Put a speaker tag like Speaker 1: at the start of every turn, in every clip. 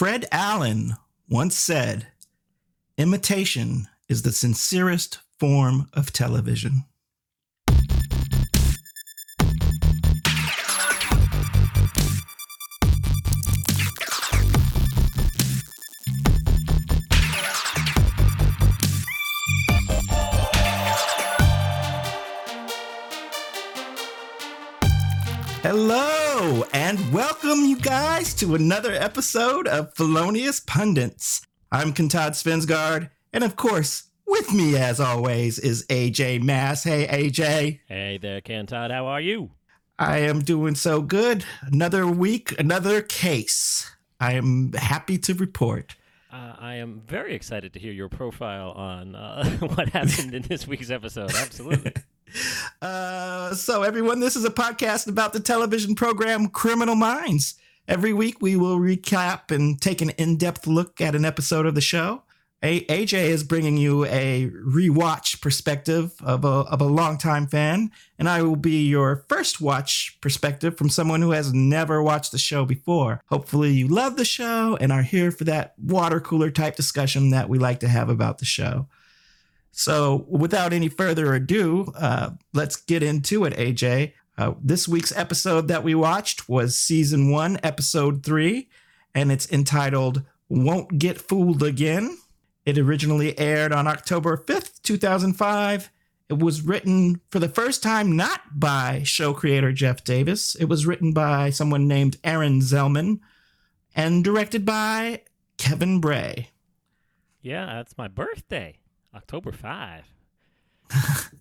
Speaker 1: Fred Allen once said, imitation is the sincerest form of television. To another episode of Felonious Pundits. I'm Kentad Svensgaard, and of course, with me as always is AJ Mass. Hey, AJ.
Speaker 2: Hey there, Kentad. How are you?
Speaker 1: I am doing so good. Another week, another case. I am happy to report.
Speaker 2: Uh, I am very excited to hear your profile on uh, what happened in this week's episode. Absolutely.
Speaker 1: Uh, so, everyone, this is a podcast about the television program Criminal Minds. Every week, we will recap and take an in depth look at an episode of the show. A- AJ is bringing you a rewatch perspective of a, of a longtime fan, and I will be your first watch perspective from someone who has never watched the show before. Hopefully, you love the show and are here for that water cooler type discussion that we like to have about the show. So, without any further ado, uh, let's get into it, AJ. Uh, this week's episode that we watched was season one, episode three, and it's entitled Won't Get Fooled Again. It originally aired on October 5th, 2005. It was written for the first time not by show creator Jeff Davis, it was written by someone named Aaron Zellman and directed by Kevin Bray.
Speaker 2: Yeah, that's my birthday, October 5.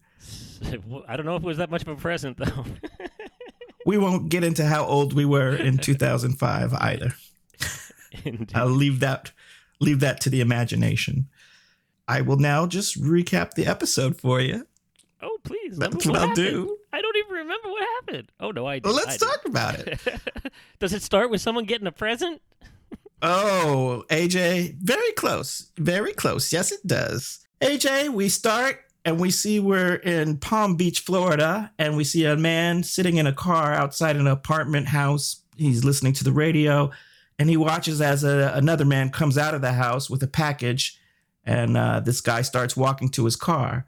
Speaker 2: I don't know if it was that much of a present, though.
Speaker 1: we won't get into how old we were in 2005 either.
Speaker 2: Indeed.
Speaker 1: I'll leave that leave that to the imagination. I will now just recap the episode for you.
Speaker 2: Oh, please.
Speaker 1: That's what I'll
Speaker 2: happened?
Speaker 1: do.
Speaker 2: I don't even remember what happened. Oh, no, I do.
Speaker 1: Well, let's
Speaker 2: do.
Speaker 1: talk about it.
Speaker 2: Does it start with someone getting a present?
Speaker 1: Oh, AJ, very close. Very close. Yes, it does. AJ, we start and we see we're in Palm Beach, Florida, and we see a man sitting in a car outside an apartment house. He's listening to the radio and he watches as a, another man comes out of the house with a package and uh, this guy starts walking to his car.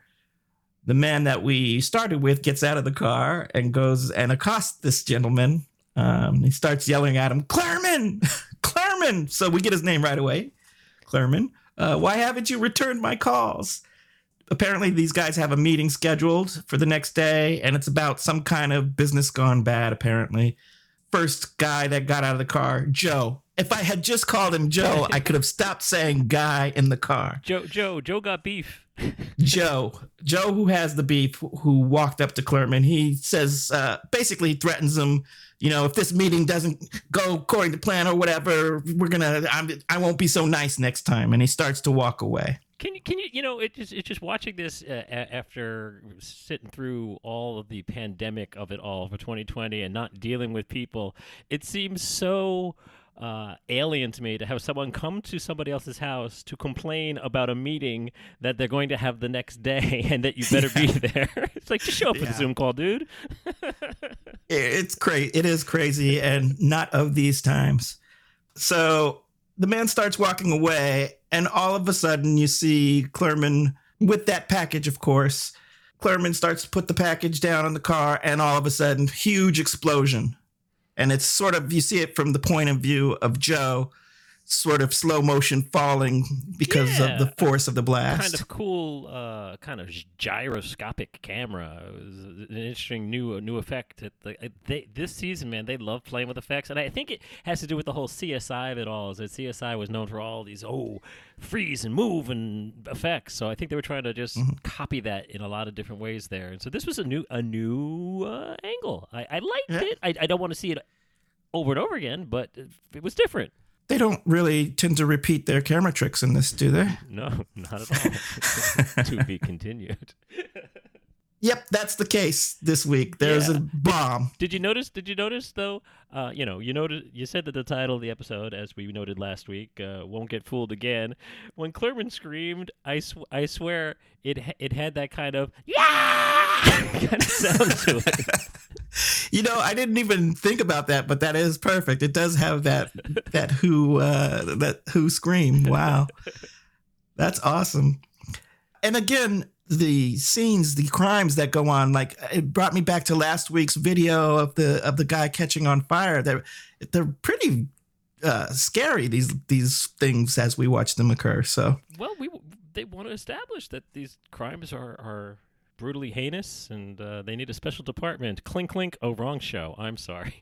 Speaker 1: The man that we started with gets out of the car and goes and accosts this gentleman. Um, he starts yelling at him, Clarman, Clarman. So we get his name right away, Clarman. Uh, why haven't you returned my calls? Apparently, these guys have a meeting scheduled for the next day, and it's about some kind of business gone bad, apparently. First guy that got out of the car, Joe. If I had just called him Joe, I could have stopped saying guy in the car.
Speaker 2: Joe, Joe, Joe got beef.
Speaker 1: Joe, Joe, who has the beef, who walked up to Clerman, he says, uh, basically threatens him. You know, if this meeting doesn't go according to plan or whatever, we're gonna, I'm, I won't be so nice next time. And he starts to walk away.
Speaker 2: Can you, can you, you know, it just, it's just watching this uh, after sitting through all of the pandemic of it all for 2020 and not dealing with people. It seems so uh, alien to me to have someone come to somebody else's house to complain about a meeting that they're going to have the next day and that you better be there. it's like just show up for
Speaker 1: Yeah.
Speaker 2: the Zoom call, dude.
Speaker 1: It's crazy. It is crazy, and not of these times. So the man starts walking away, and all of a sudden, you see Clerman with that package, of course. Clerman starts to put the package down in the car, and all of a sudden, huge explosion. And it's sort of, you see it from the point of view of Joe, sort of slow motion falling because
Speaker 2: Yeah.
Speaker 1: of the force of the blast.
Speaker 2: kind of cool, uh, kind of gyroscopic camera. It was an interesting new new effect. Uh, they, this season, man, they love playing with effects, and I think it has to do with the whole CSI of it all. Is that CSI was known for all these oh freeze and move and effects. So I think they were trying to just copy that in a lot of different ways there. And so this was a new a new uh, angle. I, I liked
Speaker 1: Yeah.
Speaker 2: it. I, I don't want to see it over and over again, but it was different.
Speaker 1: They don't really tend to repeat their camera tricks in this, do they?
Speaker 2: No, not at all. to be continued.
Speaker 1: Yep, that's the case this week. There's
Speaker 2: Yeah.
Speaker 1: a bomb.
Speaker 2: Did you notice? Did you notice though? Uh, you know, you noted. You said that the title of the episode, as we noted last week, uh, won't get fooled again. When Clerman screamed, I sw- I swear it ha- it had that kind of yeah kind of sound to it.
Speaker 1: You know, I didn't even think about that, but that is perfect. It does have that that who uh, that who scream. Wow, that's awesome. And again, the scenes, the crimes that go on, like it brought me back to last week's video of the of the guy catching on fire. They're they're pretty uh, scary these these things as we watch them occur. So
Speaker 2: Well, we they want to establish that these crimes are are brutally heinous and uh, they need a special department. Clink clink. Oh, wrong show. I'm sorry.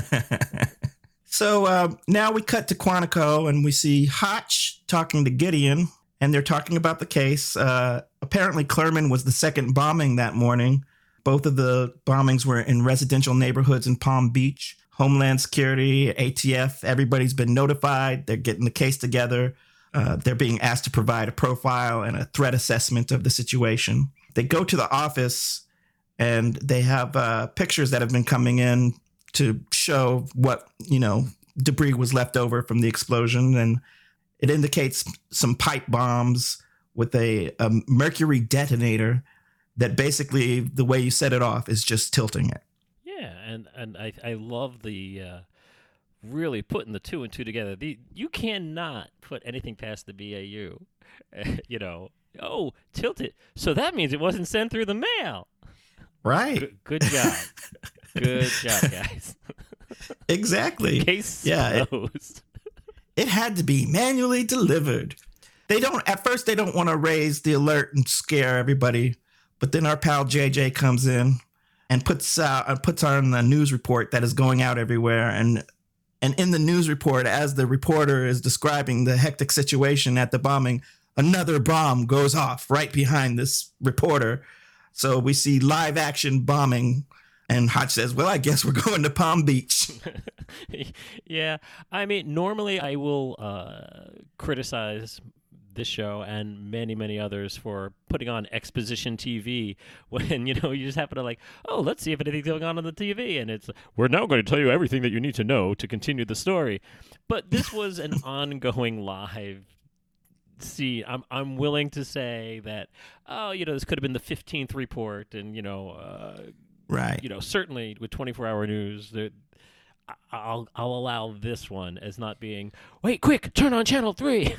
Speaker 1: so um, now we cut to Quantico and we see Hotch talking to Gideon, and they're talking about the case. Uh, apparently, Clerman was the second bombing that morning. Both of the bombings were in residential neighborhoods in Palm Beach. Homeland Security, ATF, everybody's been notified. They're getting the case together. Uh, they're being asked to provide a profile and a threat assessment of the situation. They go to the office and they have uh, pictures that have been coming in to show what, you know, debris was left over from the explosion. And it indicates some pipe bombs with a, a mercury detonator that basically the way you set it off is just tilting it.
Speaker 2: Yeah, and and I I love the uh, really putting the two and two together. The you cannot put anything past the BAU. you know, oh, tilt it. So that means it wasn't sent through the mail.
Speaker 1: Right.
Speaker 2: Good, good job. good job, guys.
Speaker 1: exactly.
Speaker 2: Case
Speaker 1: yeah,
Speaker 2: closed.
Speaker 1: It, it had to be manually delivered. They don't at first they don't want to raise the alert and scare everybody, but then our pal JJ comes in and puts uh, puts on the news report that is going out everywhere and and in the news report as the reporter is describing the hectic situation at the bombing another bomb goes off right behind this reporter so we see live action bombing and Hotch says, "Well, I guess we're going to Palm Beach."
Speaker 2: yeah, I mean, normally I will uh, criticize this show and many many others for putting on exposition TV when you know you just happen to like oh let's see if anything's going on on the TV and it's we're now going to tell you everything that you need to know to continue the story but this was an ongoing live see I'm I'm willing to say that oh you know this could have been the 15th report and you know uh,
Speaker 1: right
Speaker 2: you know certainly with 24 hour news that I'll I'll allow this one as not being wait quick turn on channel 3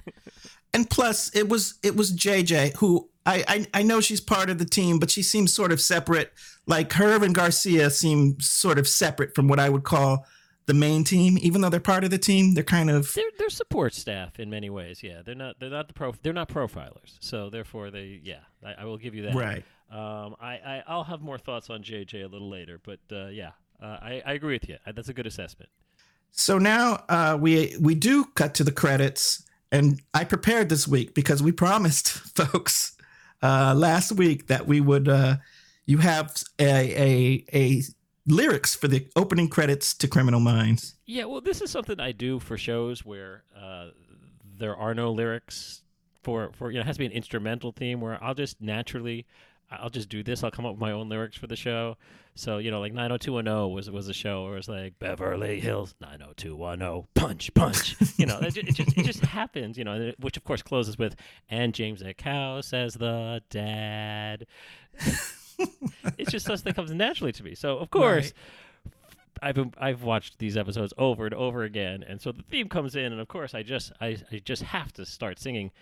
Speaker 1: and plus it was it was JJ who I, I I know she's part of the team, but she seems sort of separate. Like her and Garcia seem sort of separate from what I would call the main team, even though they're part of the team. They're kind of
Speaker 2: they're they're support staff in many ways. Yeah, they're not they're not the pro they're not profilers. So therefore they yeah I, I will give you that.
Speaker 1: Right.
Speaker 2: Um. I, I I'll have more thoughts on JJ a little later, but uh, yeah, uh, I I agree with you. That's a good assessment.
Speaker 1: So now uh, we we do cut to the credits and I prepared this week because we promised folks uh, last week that we would uh, you have a, a a lyrics for the opening credits to Criminal Minds.
Speaker 2: Yeah, well, this is something I do for shows where uh, there are no lyrics for for you know it has to be an instrumental theme where I'll just naturally I'll just do this. I'll come up with my own lyrics for the show. So you know, like 90210 was was a show where it was like Beverly Hills 90210 punch punch. you know, it, just, it just it just happens. You know, which of course closes with and James Cow says the dad. it's just something that comes naturally to me. So of course. Right. I've been, I've watched these episodes over and over again, and so the theme comes in, and of course I just I, I just have to start singing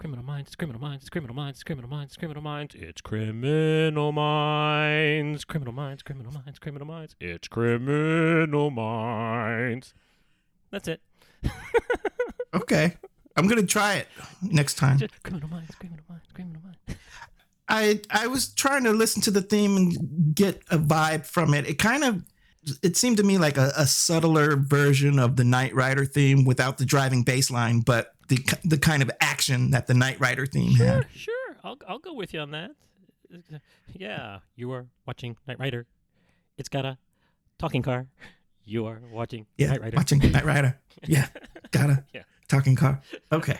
Speaker 2: Criminal Minds, Criminal Minds, Criminal Minds, Criminal Minds, Criminal Minds. It's Criminal Minds, Criminal Minds, Criminal Minds, Criminal Minds. It's Criminal Minds. That's it.
Speaker 1: okay. I'm going to try it next time.
Speaker 2: Criminal Minds, Criminal Minds, Criminal Minds.
Speaker 1: I I was trying to listen to the theme and get a vibe from it. It kind of it seemed to me like a, a subtler version of the Knight Rider theme without the driving bass line, but the the kind of action that the Knight Rider theme
Speaker 2: sure,
Speaker 1: had.
Speaker 2: Sure, I'll I'll go with you on that. Yeah, you are watching Knight Rider. It's got a talking car. You are watching
Speaker 1: yeah,
Speaker 2: Knight Rider.
Speaker 1: Watching Knight Rider. Yeah, got a yeah. talking car. Okay.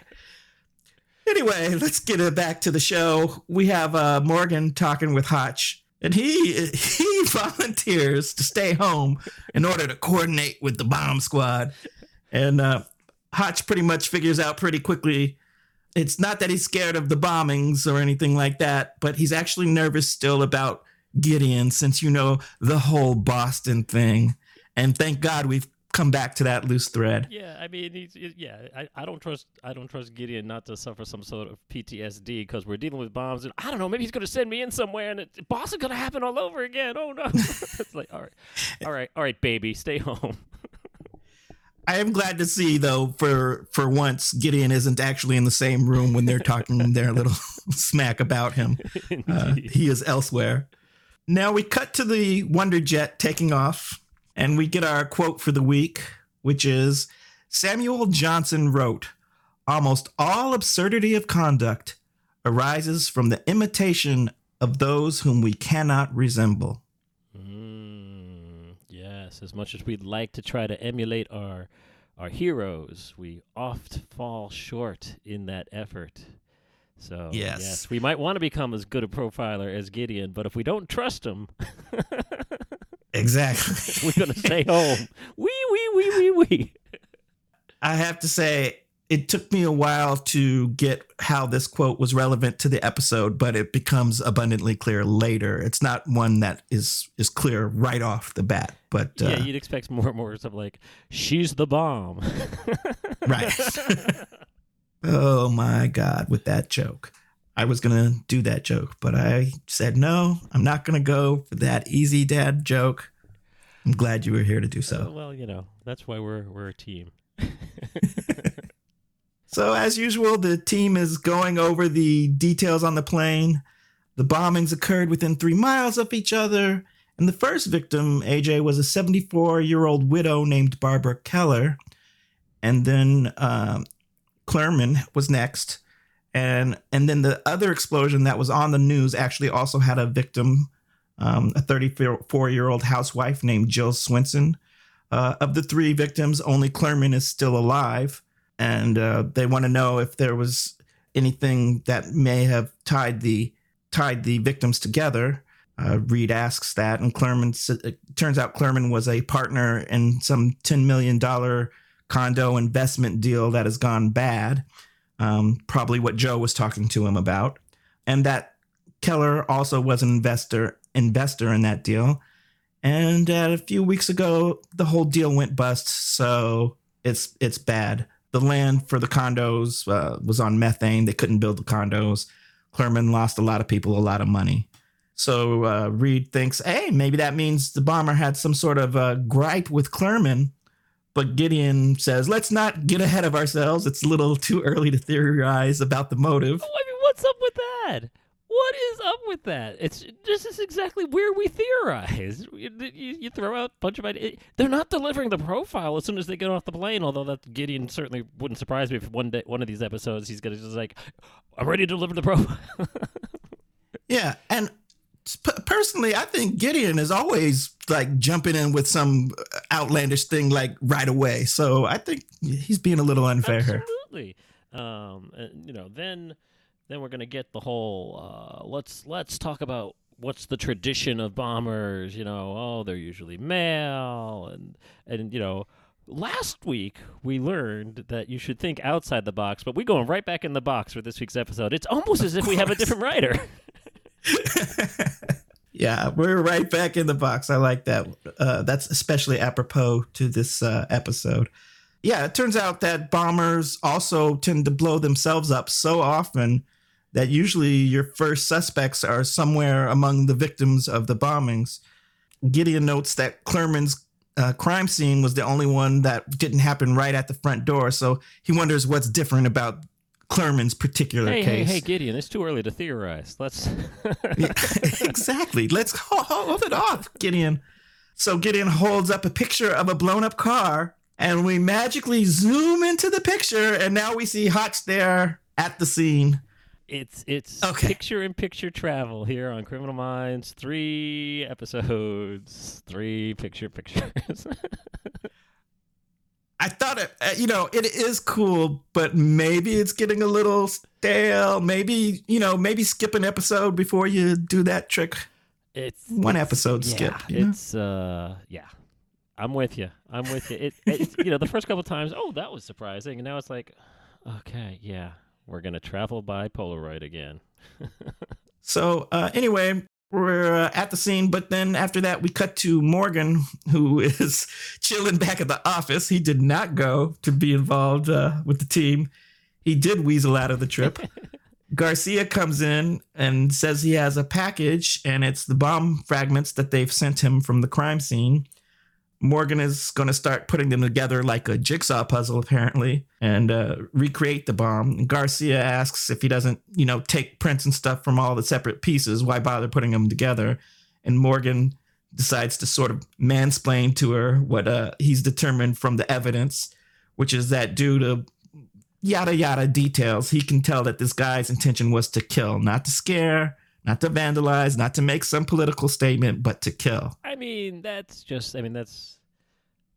Speaker 1: Anyway, let's get it back to the show. We have uh, Morgan talking with Hotch, and he he volunteers to stay home in order to coordinate with the bomb squad. And uh, Hotch pretty much figures out pretty quickly it's not that he's scared of the bombings or anything like that, but he's actually nervous still about Gideon since you know the whole Boston thing. And thank God we've come back to that loose thread.
Speaker 2: Yeah, I mean, he's, he- yeah, I, I don't trust I don't trust Gideon not to suffer some sort of PTSD because we're dealing with bombs, and I don't know, maybe he's gonna send me in somewhere, and it, Boston gonna happen all over again. Oh no! it's like, all right, all right, all right, baby, stay home.
Speaker 1: I am glad to see though for for once Gideon isn't actually in the same room when they're talking their little smack about him. Uh, he is elsewhere. Now we cut to the Wonder Jet taking off, and we get our quote for the week, which is Samuel Johnson wrote, Almost all absurdity of conduct arises from the imitation of those whom we cannot resemble.
Speaker 2: As much as we'd like to try to emulate our our heroes, we oft fall short in that effort. So
Speaker 1: Yes.
Speaker 2: we might want to become as good a profiler as Gideon, but if we don't trust him,
Speaker 1: Exactly.
Speaker 2: we're gonna stay home. Wee wee wee wee wee.
Speaker 1: I have to say, it took me a while to get how this quote was relevant to the episode, but it becomes abundantly clear later. It's not one that is is clear right off the bat, but uh,
Speaker 2: yeah, you'd expect more and more stuff like "She's the bomb."
Speaker 1: right. oh my god, with that joke. I was gonna do that joke, but I said no, I'm not gonna go for that easy dad joke. I'm glad you were here to do
Speaker 2: Uh,
Speaker 1: so.
Speaker 2: well, you know, that's why we're we're a team.
Speaker 1: So, as usual, the team is going over the details on the plane. The bombings occurred within three miles of each other. And the first victim, AJ, was a 74 year old widow named Barbara Keller. And then um, Clerman was next. And, and then the other explosion that was on the news actually also had a victim, um, a 34 year old housewife named Jill Swinson. Uh, of the three victims, only Clerman is still alive and uh, they want to know if there was anything that may have tied the tied the victims together. Uh, Reid asks that, and Clerman turns out Clerman was a partner in some ten million dollar condo investment deal that has gone bad. Um, probably what Joe was talking to him about, and that Keller also was an investor investor in that deal. And uh, a few weeks ago, the whole deal went bust, so it's it's bad the land for the condos uh, was on methane. They couldn't build the condos. Clerman lost a lot of people a lot of money. So uh, Reid thinks, hey, maybe that means the bomber had some sort of uh, gripe with Clerman. But Gideon says, let's not get ahead of ourselves. It's a little too early to theorize about the motive.
Speaker 2: Oh, I mean, what's up with that? What is up with that? It's this is exactly where we theorize. You, you, you throw out a bunch of ideas. They're not delivering the profile as soon as they get off the plane. Although that Gideon certainly wouldn't surprise me if one day, one of these episodes, he's gonna just like, I'm ready to deliver the profile.
Speaker 1: Yeah, and personally, I think Gideon is always like jumping in with some outlandish thing like right away. So I think he's being a little unfair.
Speaker 2: Absolutely. Um, and, you know, then then we're gonna get the whole. Uh, let's let's talk about what's the tradition of bombers. You know, oh, they're usually male, and and you know. Last week we learned that you should think outside the box, but we're going right back in the box for this week's episode. It's almost as if we have a different writer.
Speaker 1: yeah, we're right back in the box. I like that. Uh, that's especially apropos to this uh, episode. Yeah, it turns out that bombers also tend to blow themselves up so often that usually your first suspects are somewhere among the victims of the bombings. Gideon notes that Clerman's uh, crime scene was the only one that didn't happen right at the front door, so he wonders what's different about Clerman's particular
Speaker 2: hey, hey,
Speaker 1: case.
Speaker 2: hey, Gideon! It's too early to theorize. Let's.
Speaker 1: Yeah, exactly. Let's ho- ho- hold it off, Gideon. So Gideon holds up a picture of a blown up car, and we magically zoom into the picture, and now we see Hotch there at the scene.
Speaker 2: It's it's
Speaker 1: Okay.
Speaker 2: picture in picture travel here on Criminal Minds. Three episodes, three picture pictures.
Speaker 1: I thought it, uh, you know, it is cool, but maybe it's getting a little stale. Maybe, you know, maybe skip an episode before you do that trick.
Speaker 2: it's
Speaker 1: One
Speaker 2: it's-
Speaker 1: episode
Speaker 2: yeah,
Speaker 1: skip. you know?
Speaker 2: It's uh yeah. I'm with you. I'm with you. It, it's you know the first couple times, oh that was surprising, and now it's like, okay, yeah, We're gonna travel by Polaroid again.
Speaker 1: so uh, anyway, we're uh, at the scene, but then after that, we cut to Morgan, who is chilling back at the office. He did not go to be involved uh, with the team. He did weasel out of the trip. Garcia comes in and says he has a package, and it's the bomb fragments that they've sent him from the crime scene. Morgan is going to start putting them together like a jigsaw puzzle, apparently, and uh, recreate the bomb. Garcia asks if he doesn't, you know, take prints and stuff from all the separate pieces. Why bother putting them together? And Morgan decides to sort of mansplain to her what uh, he's determined from the evidence, which is that due to yada yada details, he can tell that this guy's intention was to kill, not to scare, not to vandalize, not to make some political statement, but to kill.
Speaker 2: I mean, that's just, I mean, that's,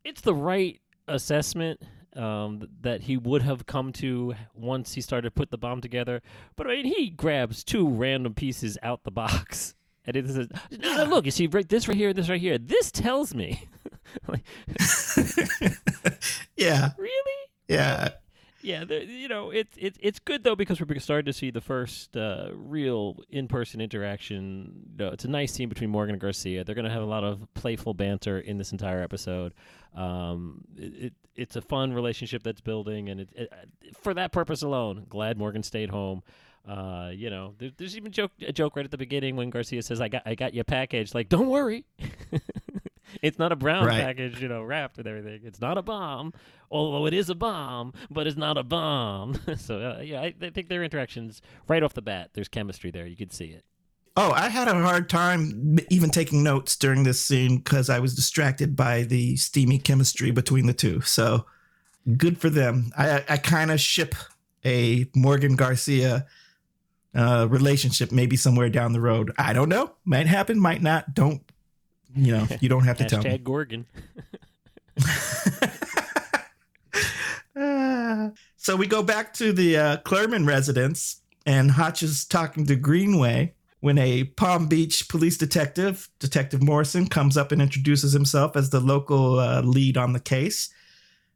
Speaker 2: it's the right assessment um, that he would have come to once he started to put the bomb together. But I mean, he grabs two random pieces out the box. And it says, no, look, you see right, this right here, this right here. This tells me. like,
Speaker 1: yeah.
Speaker 2: Really?
Speaker 1: Yeah
Speaker 2: yeah, you know, it's it's it's good though because we're starting to see the first uh, real in-person interaction. You know, it's a nice scene between Morgan and Garcia. They're going to have a lot of playful banter in this entire episode. Um, it, it, it's a fun relationship that's building, and it, it, for that purpose alone, glad Morgan stayed home. Uh, you know, there, there's even joke, a joke right at the beginning when Garcia says, "I got I got your package." Like, don't worry. it's not a brown right. package, you know, wrapped with everything. It's not a bomb, although it is a bomb, but it's not a bomb. so uh, yeah, I, I, think their interactions right off the bat, there's chemistry there. You could see it.
Speaker 1: Oh, I had a hard time even taking notes during this scene because I was distracted by the steamy chemistry between the two. So good for them. I, I kind of ship a Morgan Garcia uh, relationship maybe somewhere down the road. I don't know. Might happen, might not. Don't you know, you don't have to tell me.
Speaker 2: Gorgon.
Speaker 1: uh, so we go back to the uh, Clurman residence, and Hotch is talking to Greenway when a Palm Beach police detective, Detective Morrison, comes up and introduces himself as the local uh, lead on the case.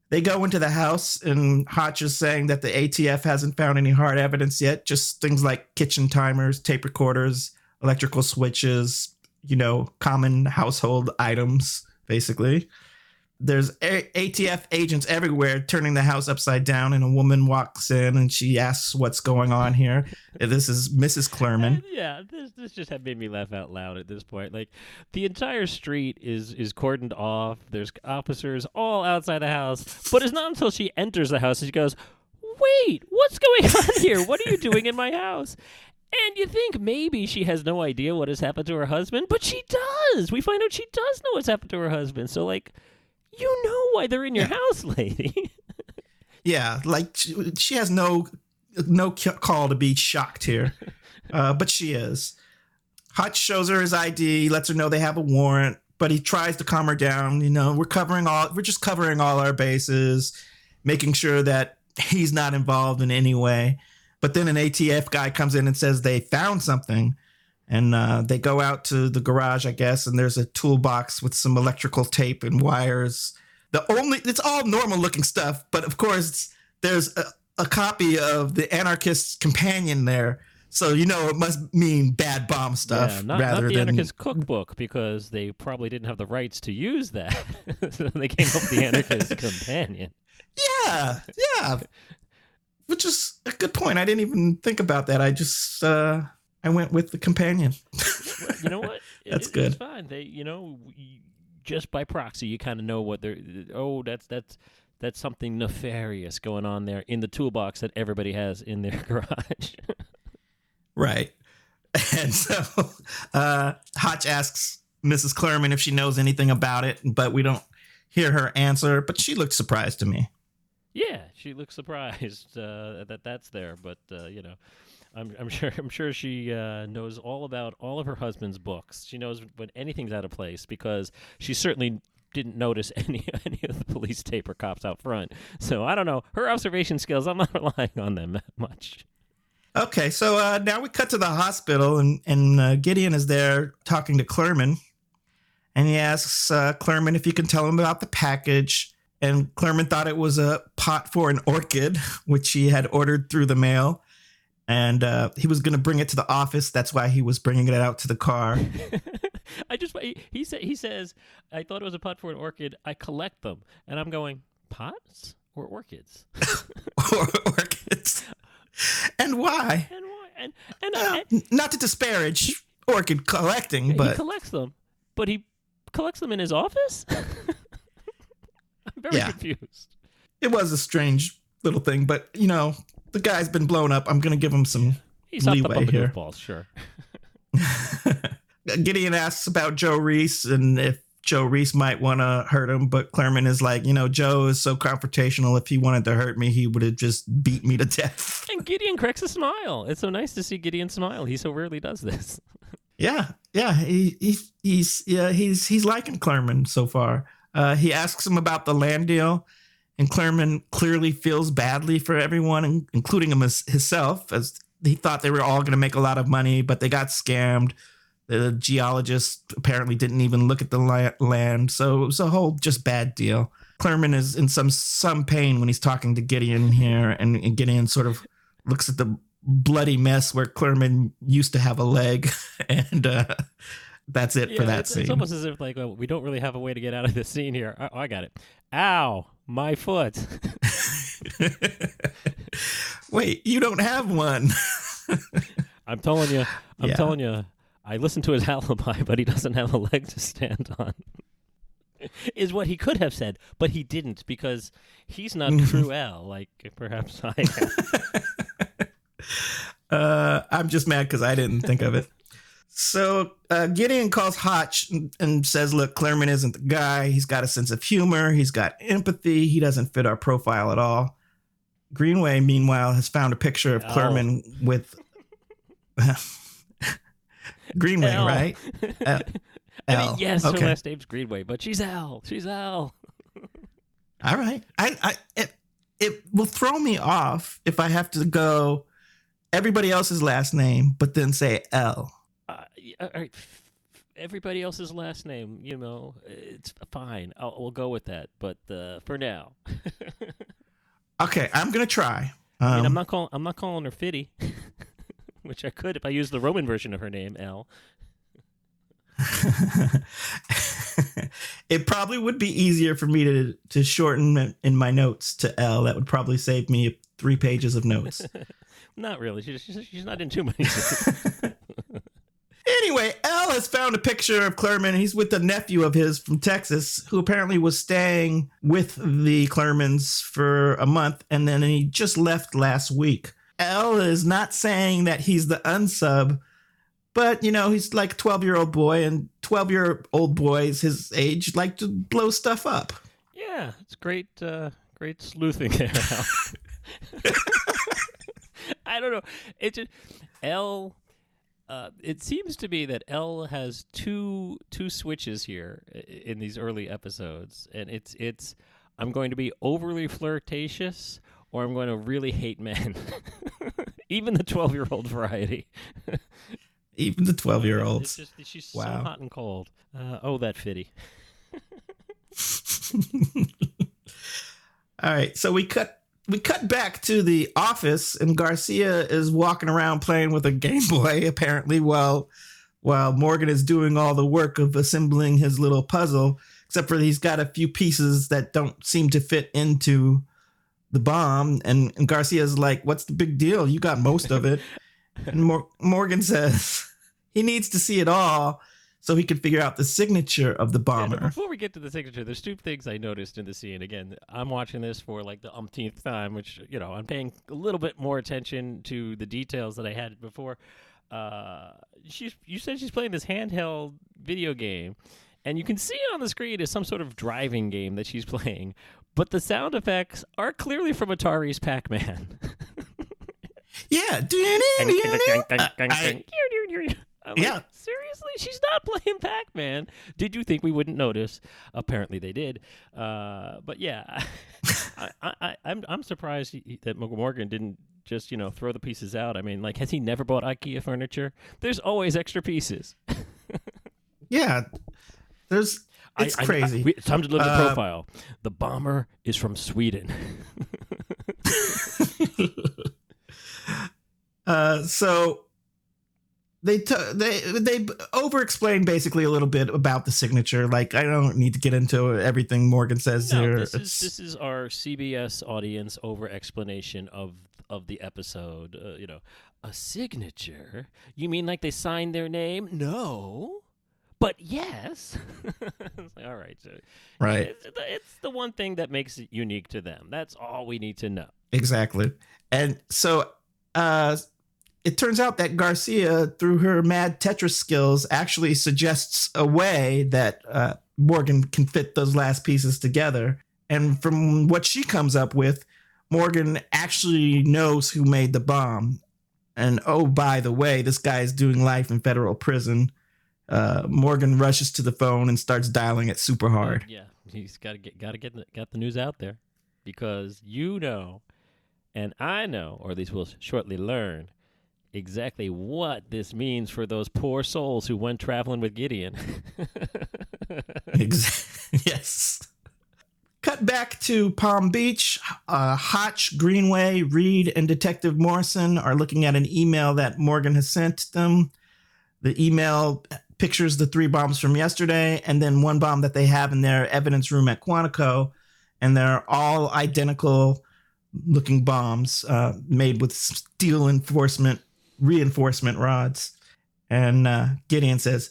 Speaker 1: They go into the house, and Hotch is saying that the ATF hasn't found any hard evidence yet, just things like kitchen timers, tape recorders, electrical switches, you know, common household items, basically. There's a- ATF agents everywhere turning the house upside down, and a woman walks in and she asks what's going on here. this is Mrs. Clerman.
Speaker 2: yeah, this this just had made me laugh out loud at this point. Like the entire street is is cordoned off. There's officers all outside the house, but it's not until she enters the house and she goes, "Wait, what's going on here? What are you doing in my house?" And you think maybe she has no idea what has happened to her husband, but she does. We find out she does know what's happened to her husband. So, like, you know why they're in your yeah. house, lady.
Speaker 1: yeah, like she, she, has no no call to be shocked here, uh, but she is. Hotch shows her his ID, lets her know they have a warrant, but he tries to calm her down. You know, we're covering all, we're just covering all our bases, making sure that he's not involved in any way. But then an ATF guy comes in and says they found something. And uh, they go out to the garage, I guess, and there's a toolbox with some electrical tape and wires. The only, it's all normal looking stuff, but of course, there's a, a copy of the anarchist's companion there. So you know it must mean bad bomb stuff
Speaker 2: yeah, not,
Speaker 1: rather
Speaker 2: not the
Speaker 1: than
Speaker 2: anarchist cookbook because they probably didn't have the rights to use that. so they came up with the anarchist companion.
Speaker 1: Yeah, yeah which is a good point. I didn't even think about that. I just uh, I went with the companion.
Speaker 2: you know what?
Speaker 1: that's
Speaker 2: it,
Speaker 1: good.
Speaker 2: It's fine. They, you know, just by proxy, you kind of know what they're. Oh, that's that's that's something nefarious going on there in the toolbox that everybody has in their garage.
Speaker 1: right. And so uh, Hotch asks Mrs. Clerman if she knows anything about it, but we don't hear her answer. But she looked surprised to me.
Speaker 2: Yeah, she looks surprised uh, that that's there, but uh, you know, I'm, I'm sure I'm sure she uh, knows all about all of her husband's books. She knows when anything's out of place because she certainly didn't notice any any of the police tape or cops out front. So I don't know her observation skills. I'm not relying on them that much.
Speaker 1: Okay, so uh, now we cut to the hospital, and and uh, Gideon is there talking to Clerman, and he asks uh, Clurman if he can tell him about the package and Clermont thought it was a pot for an orchid, which he had ordered through the mail. and uh, he was going to bring it to the office. That's why he was bringing it out to the car.
Speaker 2: I just he, he said he says I thought it was a pot for an orchid. I collect them, and I'm going pots or orchids.
Speaker 1: or orchids. And why?
Speaker 2: And why? And and,
Speaker 1: Uh,
Speaker 2: and
Speaker 1: not to disparage orchid collecting, but he
Speaker 2: collects them, but he collects them in his office. I'm very
Speaker 1: Yeah.
Speaker 2: confused.
Speaker 1: it was a strange little thing. But you know, the guy's been blown up. I'm going to give him some.
Speaker 2: He's hopped up
Speaker 1: Leeway here.
Speaker 2: goofballs, sure.
Speaker 1: Gideon asks about Joe Reese and if Joe Reese might want to hurt him, but Clerman is like, you know, Joe is so confrontational. If he wanted to hurt me, he would have just beat me to death.
Speaker 2: And Gideon cracks a smile. It's so nice to see Gideon smile. He so rarely does this.
Speaker 1: Yeah, yeah, he, he he's yeah he's he's liking Clerman so far. Uh, he asks him about the land deal, and Clerman clearly feels badly for everyone, including him as, himself, as he thought they were all going to make a lot of money, but they got scammed. The geologist apparently didn't even look at the land, so it was a whole just bad deal. Clerman is in some some pain when he's talking to Gideon here, and, and Gideon sort of looks at the bloody mess where Clerman used to have a leg, and uh, that's it for that
Speaker 2: it's,
Speaker 1: scene.
Speaker 2: It's almost as if like well, we don't really have a way to get out of this scene here. I, I got it. Ow, my foot.
Speaker 1: Wait, you don't have one.
Speaker 2: I'm telling you. I'm
Speaker 1: Yeah.
Speaker 2: telling you. I listened to his alibi, but he doesn't have a leg to stand on. Is what he could have said, but he didn't because he's not cruel like perhaps I am.
Speaker 1: Uh, I'm just mad because I didn't think of it. So uh, Gideon calls Hotch and, says, "Look, Clerman isn't the guy. He's got a sense of humor. He's got empathy. He doesn't fit our profile at all." Greenway, meanwhile, has found a picture of. Clerman with Greenway,
Speaker 2: Al.
Speaker 1: right? Al.
Speaker 2: I mean, yes, her
Speaker 1: Okay.
Speaker 2: last name's Greenway, but she's Al. She's Al.
Speaker 1: All right. I, I it, it will throw me off if I have to go everybody else's last name, but then say L.
Speaker 2: Uh, all right. Everybody else's last name, you know, it's fine. I'll, we'll go with that. But uh, for now,
Speaker 1: Okay, I'm gonna try.
Speaker 2: I mean, I'm
Speaker 1: Um,
Speaker 2: not calling. I'm not calling her Fitty, which I could if I used the Roman version of her name, L.
Speaker 1: it probably would be easier for me to to shorten in my notes to L. That would probably save me three pages of notes.
Speaker 2: Not really. She's she's, she's not in too many.
Speaker 1: Anyway, L has found a picture of Clerman. He's with a nephew of his from Texas who apparently was staying with the Clermans for a month and then he just left last week. L is not saying that he's the unsub, but you know, he's like a 12 year old boy, and 12 year old boys his age like to blow stuff up.
Speaker 2: yeah, it's great. Uh, great sleuthing there. I don't know. It just L. Uh, it seems to be that L has two two switches here in these early episodes, and it's it's I'm going to be overly flirtatious, or I'm going to really hate men, even the twelve year old variety.
Speaker 1: Even the 12 year olds.
Speaker 2: just she's so
Speaker 1: Wow.
Speaker 2: hot and cold. Uh, oh, that fitty.
Speaker 1: All right, so we cut we cut back to the office, and Garcia is walking around playing with a Game Boy, apparently, while while Morgan is doing all the work of assembling his little puzzle. Except for he's got a few pieces that don't seem to fit into the bomb, and, and Garcia's like, "What's the big deal? You got most of it." and Mor- Morgan says he needs to see it all so he could figure out the signature of the
Speaker 2: Yeah,
Speaker 1: bomber.
Speaker 2: before we get to the signature, there's two things I noticed in the scene. Again, I'm watching this for like the umpteenth time, which you know I'm paying a little bit more attention to the details that I had before. Uh, she's you said she's playing this handheld video game, and you can see it on the screen as some sort of driving game that she's playing. But the sound effects are clearly from Atari's Pac-Man.
Speaker 1: Yeah. I-
Speaker 2: I'm
Speaker 1: Yeah.
Speaker 2: like, seriously, she's not playing Pac-Man. Did you think we wouldn't notice? Apparently, they did. Uh, but yeah, I, I, I, I'm I'm surprised he, that Morgan didn't just you know throw the pieces out. I mean, like, has he never bought IKEA furniture? There's always extra pieces.
Speaker 1: Yeah. There's
Speaker 2: I-
Speaker 1: it's
Speaker 2: I- I-
Speaker 1: crazy.
Speaker 2: we- time to look at the
Speaker 1: Uh,
Speaker 2: profile. The bomber is from Sweden.
Speaker 1: Uh, so they t- they they over explain basically a little bit about the signature. Like I don't need to get into everything Morgan says
Speaker 2: No,
Speaker 1: here.
Speaker 2: this is this is our CBS audience over explanation of of the episode. Uh, you know, a signature. You mean like they signed their name? No, but yes. It's like, all right, so
Speaker 1: right.
Speaker 2: It's, it's the one thing that makes it unique to them. That's all we need to know.
Speaker 1: Exactly. And so uh it turns out that Garcia, through her mad Tetris skills, actually suggests a way that uh, Morgan can fit those last pieces together. And from what she comes up with, Morgan actually knows who made the bomb. And oh, by the way, this guy is doing life in federal prison. Uh, Morgan rushes to the phone and starts dialing it super hard.
Speaker 2: Yeah, he's got to get got to get got the news out there because you know, and I know, or at least we'll shortly learn exactly what this means for those poor souls who went traveling with Gideon.
Speaker 1: Yes. Cut back to Palm Beach. Uh, Hotch, Greenway, Reid, and Detective Morrison are looking at an email that Morgan has sent them. The email pictures the three bombs from yesterday and then one bomb that they have in their evidence room at Quantico. And they're all identical looking bombs uh, made with steel enforcement reinforcement rods. And uh, Gideon says,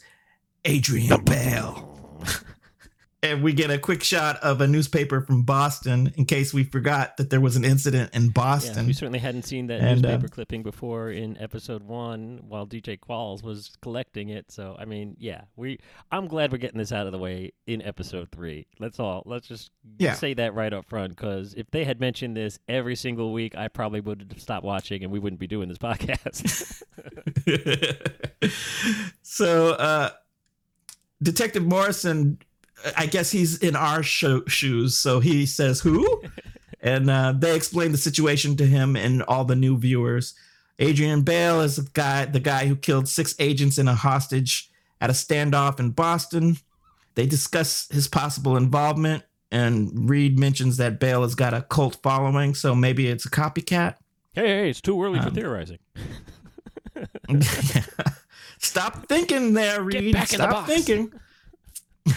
Speaker 1: Adrian Bale. And we get a quick shot of a newspaper from Boston in case we forgot that there was an incident in
Speaker 2: yeah,
Speaker 1: Boston.
Speaker 2: we certainly hadn't seen that
Speaker 1: And, uh,
Speaker 2: newspaper clipping before in episode one while DJ Qualls was collecting it. So I mean, yeah, we. I'm glad we're getting this out of the way in episode three. Let's all let's just
Speaker 1: Yeah.
Speaker 2: say that right up front because if they had mentioned this every single week, I probably would have stopped watching and we wouldn't be doing this podcast.
Speaker 1: so, uh, Detective Morrison, I guess he's in our sho- shoes. So he says, Who? and uh, they explain the situation to him and all the new viewers. Adrian Bale is the guy, the guy who killed six agents in a hostage at a standoff in Boston. They discuss his possible involvement, and Reid mentions that Bale has got a cult following, so maybe it's a copycat.
Speaker 2: hey, hey, it's too early for
Speaker 1: Um,
Speaker 2: theorizing.
Speaker 1: Stop thinking there,
Speaker 2: Reid. the
Speaker 1: Stop
Speaker 2: box.
Speaker 1: thinking.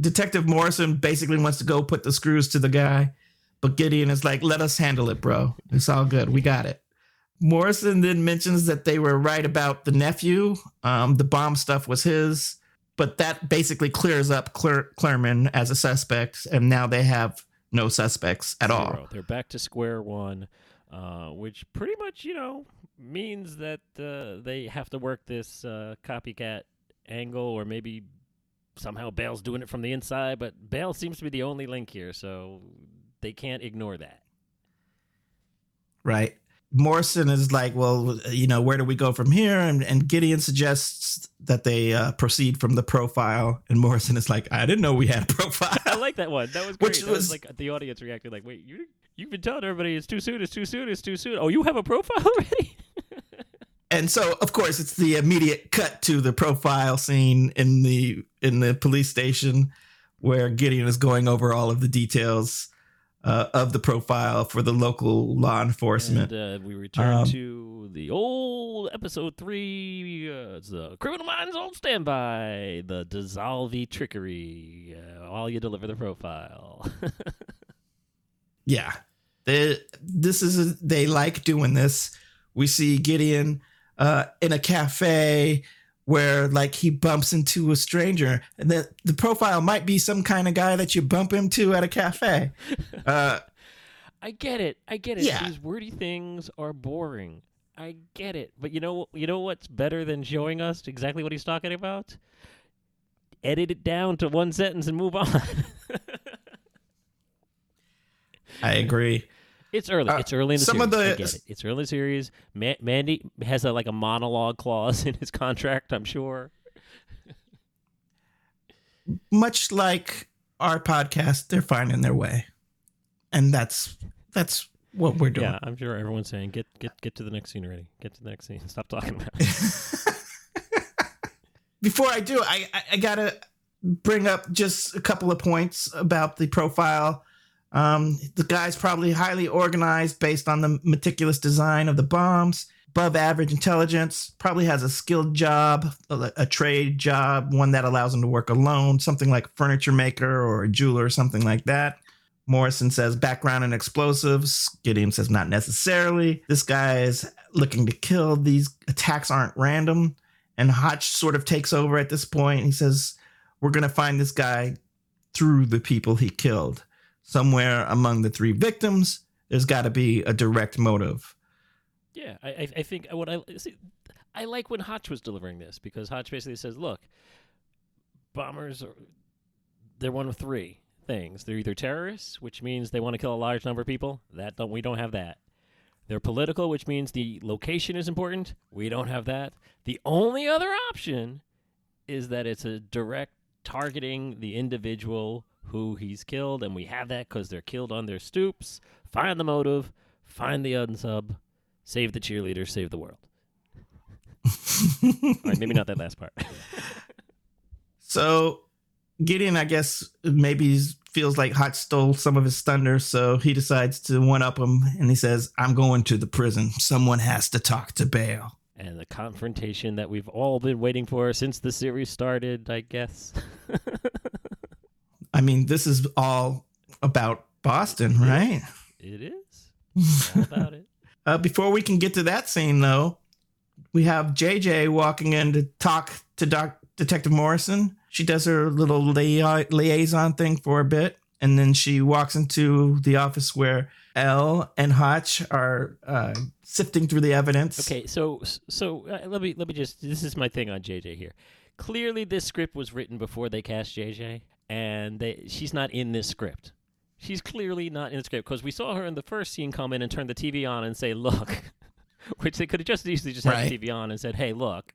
Speaker 1: Detective Morrison basically wants to go put the screws to the guy, but Gideon is like, let us handle it, bro. It's all good. We got it. Morrison then mentions that they were right about the nephew. Um, the bomb stuff was his, but that basically clears up Claire, Clareman as a suspect, and now they have no suspects at all.
Speaker 2: They're back to square one, uh, which pretty much, you know, means that uh, they have to work this uh, copycat angle, or maybe somehow Bale's doing it from the inside. But Bale seems to be the only link here, so they can't ignore that.
Speaker 1: right? Morrison is like, well, you know, where do we go from here? And, and Gideon suggests that they uh, proceed from the profile. And Morrison is like, I didn't know we had a profile.
Speaker 2: I like that one. That was great.
Speaker 1: Which
Speaker 2: that was,
Speaker 1: was-
Speaker 2: like the audience reacted like, "Wait, you you've been telling everybody it's too soon, it's too soon, it's too soon. Oh, you have a profile already?"
Speaker 1: And so, of course, it's the immediate cut to the profile scene in the in the police station where Gideon is going over all of the details uh, of the profile for the local law enforcement.
Speaker 2: And uh, we return
Speaker 1: Um,
Speaker 2: to the old episode three. Uh, it's the Criminal Minds on Standby, the Dissolvey Trickery, uh, while you deliver the profile.
Speaker 1: yeah they, this is a, they like doing this we see gideon uh in a cafe where like he bumps into a stranger and the, the profile might be some kind of guy that you bump into at a cafe uh
Speaker 2: I get it. I get it.
Speaker 1: Yeah.
Speaker 2: These wordy things are boring. I get it. But you know, you know what's better than showing us exactly what he's talking about? Edit it down to one sentence and move on.
Speaker 1: i agree
Speaker 2: It's early.
Speaker 1: Uh,
Speaker 2: it's early in the
Speaker 1: some
Speaker 2: series.
Speaker 1: of
Speaker 2: I
Speaker 1: the-
Speaker 2: get it. It's early series. Ma- Mandy has a, like a monologue clause in his contract. I'm sure.
Speaker 1: much like our podcast they're finding their way and that's that's what we're doing
Speaker 2: Yeah, I'm sure everyone's saying get get get to the next scene already. Get to the next scene. Stop talking about it.
Speaker 1: before I do, I, I, I gotta bring up just a couple of points about the profile. Um, the guy's probably highly organized based on the meticulous design of the bombs, above average intelligence, probably has a skilled job, a, a trade job, one that allows him to work alone, something like a furniture maker or a jeweler or something like that. Morrison says background in explosives. Gideon says not necessarily. This guy is looking to kill. These attacks aren't random. And Hotch sort of takes over at this point. He says, We're going to find this guy through the people he killed. Somewhere among the three victims, there's got to be a direct motive.
Speaker 2: Yeah, I, I think what I see, I like when Hotch was delivering this because Hotch basically says, "Look, bombers are they're one of three things. They're either terrorists, which means they want to kill a large number of people. That don't we don't have that. They're political, which means the location is important. We don't have that. The only other option is that it's a direct targeting the individual who he's killed, and we have that because they're killed on their stoops. Find the motive, find the unsub, save the cheerleader, save the world. Right, maybe not that last part.
Speaker 1: so Gideon, I guess, maybe feels like Hotch stole some of his thunder, so he decides to one up him and he says, I'm going to the prison. Someone has to talk to Bale.
Speaker 2: And the confrontation that we've all been waiting for since the series started, I guess.
Speaker 1: I mean, this is all about Boston, right?
Speaker 2: It is. All about it.
Speaker 1: uh, before we can get to that scene, though, we have JJ walking in to talk to Doc- Detective Morrison she does her little lia- liaison thing for a bit, and then she walks into the office where Elle and Hotch are uh, sifting through the evidence.
Speaker 2: Okay, so so uh, let me let me just this is my thing on JJ here. Clearly, this script was written before they cast JJ, and they, she's not in this script. She's clearly not in the script because we saw her in the first scene come in and turn the TV on and say, "Look," which they could have just easily just had right. the TV on and said, "Hey, look."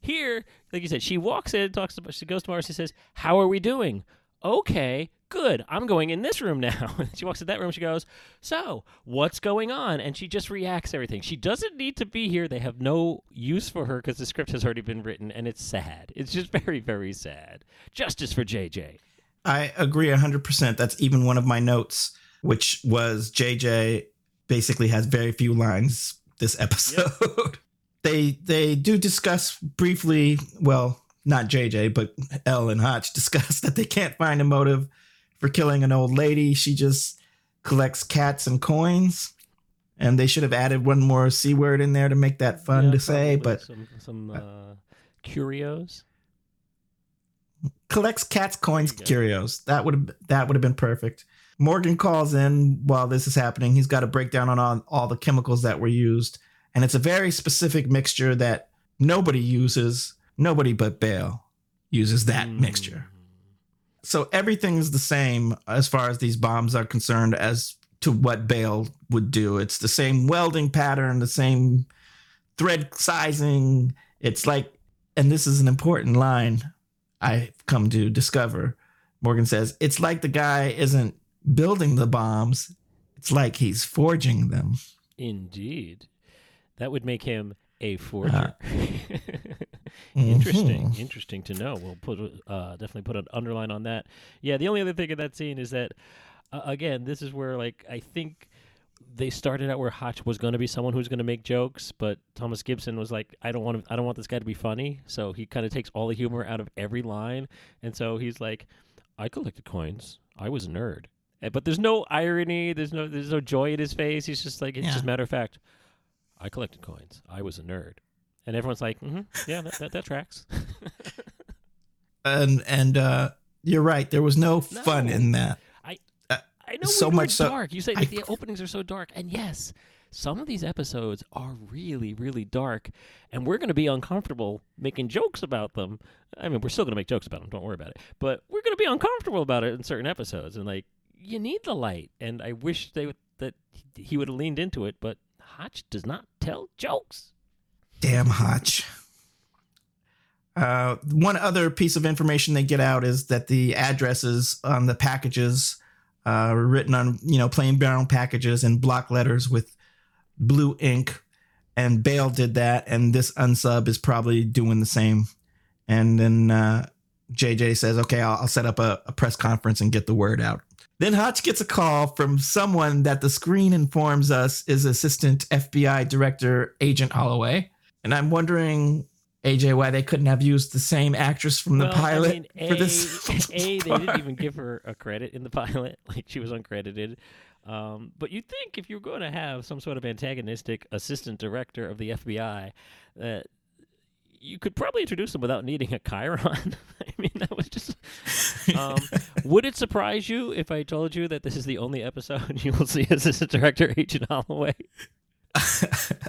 Speaker 2: Here, like you said, she walks in, talks to, she goes to Mars, she says, "How are we doing?" Okay, good. I'm going in this room now. she walks to that room. She goes, "So, what's going on?" And she just reacts everything. She doesn't need to be here. They have no use for her because the script has already been written, and it's sad. It's just very, very sad. Justice for JJ.
Speaker 1: I agree 100%. That's even one of my notes, which was JJ basically has very few lines this episode. Yep. they they do discuss briefly. Well, not JJ, but Elle and Hotch discuss that they can't find a motive for killing an old lady. She just collects cats and coins. And they should have added one more c word in there to make that fun yeah, to say. But
Speaker 2: some, some uh, curios
Speaker 1: collects cats, coins, curios. That would have that would have been perfect. Morgan calls in while this is happening. He's got a breakdown on all, all the chemicals that were used and it's a very specific mixture that nobody uses. Nobody but Bale uses that mm. mixture. So everything's the same as far as these bombs are concerned as to what Bale would do. It's the same welding pattern, the same thread sizing. It's like, and this is an important line I've come to discover. Morgan says, it's like the guy isn't building the bombs, it's like he's forging them.
Speaker 2: Indeed. That would make him a forger. Uh, interesting, mm-hmm. interesting to know. We'll put uh, definitely put an underline on that. Yeah, the only other thing in that scene is that uh, again, this is where like I think they started out where Hotch was going to be someone who's going to make jokes, but Thomas Gibson was like, I don't want to, I don't want this guy to be funny, so he kind of takes all the humor out of every line, and so he's like, I collected coins. I was a nerd. But there's no irony. There's no there's no joy in his face. He's just like it's yeah. just matter of fact. I collected coins. I was a nerd. And everyone's like, mm-hmm, yeah, that, that, that tracks.
Speaker 1: and and uh, you're right. There was no, no. fun in that.
Speaker 2: I know so much dark. You say I, the openings are so dark, and yes, some of these episodes are really really dark, and we're going to be uncomfortable making jokes about them. I mean, we're still going to make jokes about them. Don't worry about it. But we're going to be uncomfortable about it in certain episodes, and like you need the light. And I wish they would, that he would have leaned into it, but Hotch does not tell jokes.
Speaker 1: Damn Hotch. Uh, one other piece of information they get out is that the addresses on the packages uh, written on, you know, plain brown packages in block letters with blue ink. And Bale did that, and this unsub is probably doing the same. And then uh, JJ says, "Okay, I'll, I'll set up a, a press conference and get the word out." Then Hotch gets a call from someone that the screen informs us is Assistant FBI Director Agent Holloway. And I'm wondering, AJ, why they couldn't have used the same actress from the pilot
Speaker 2: I mean, a,
Speaker 1: for this.
Speaker 2: a, they didn't even give her a credit in the pilot. Like she was uncredited. Um, but you'd think if you're going to have some sort of antagonistic assistant director of the FBI, that you could probably introduce them without needing a chyron. I mean, that was just. Um, would it surprise you if I told you that this is the only episode you will see Assistant Director Agent Holloway?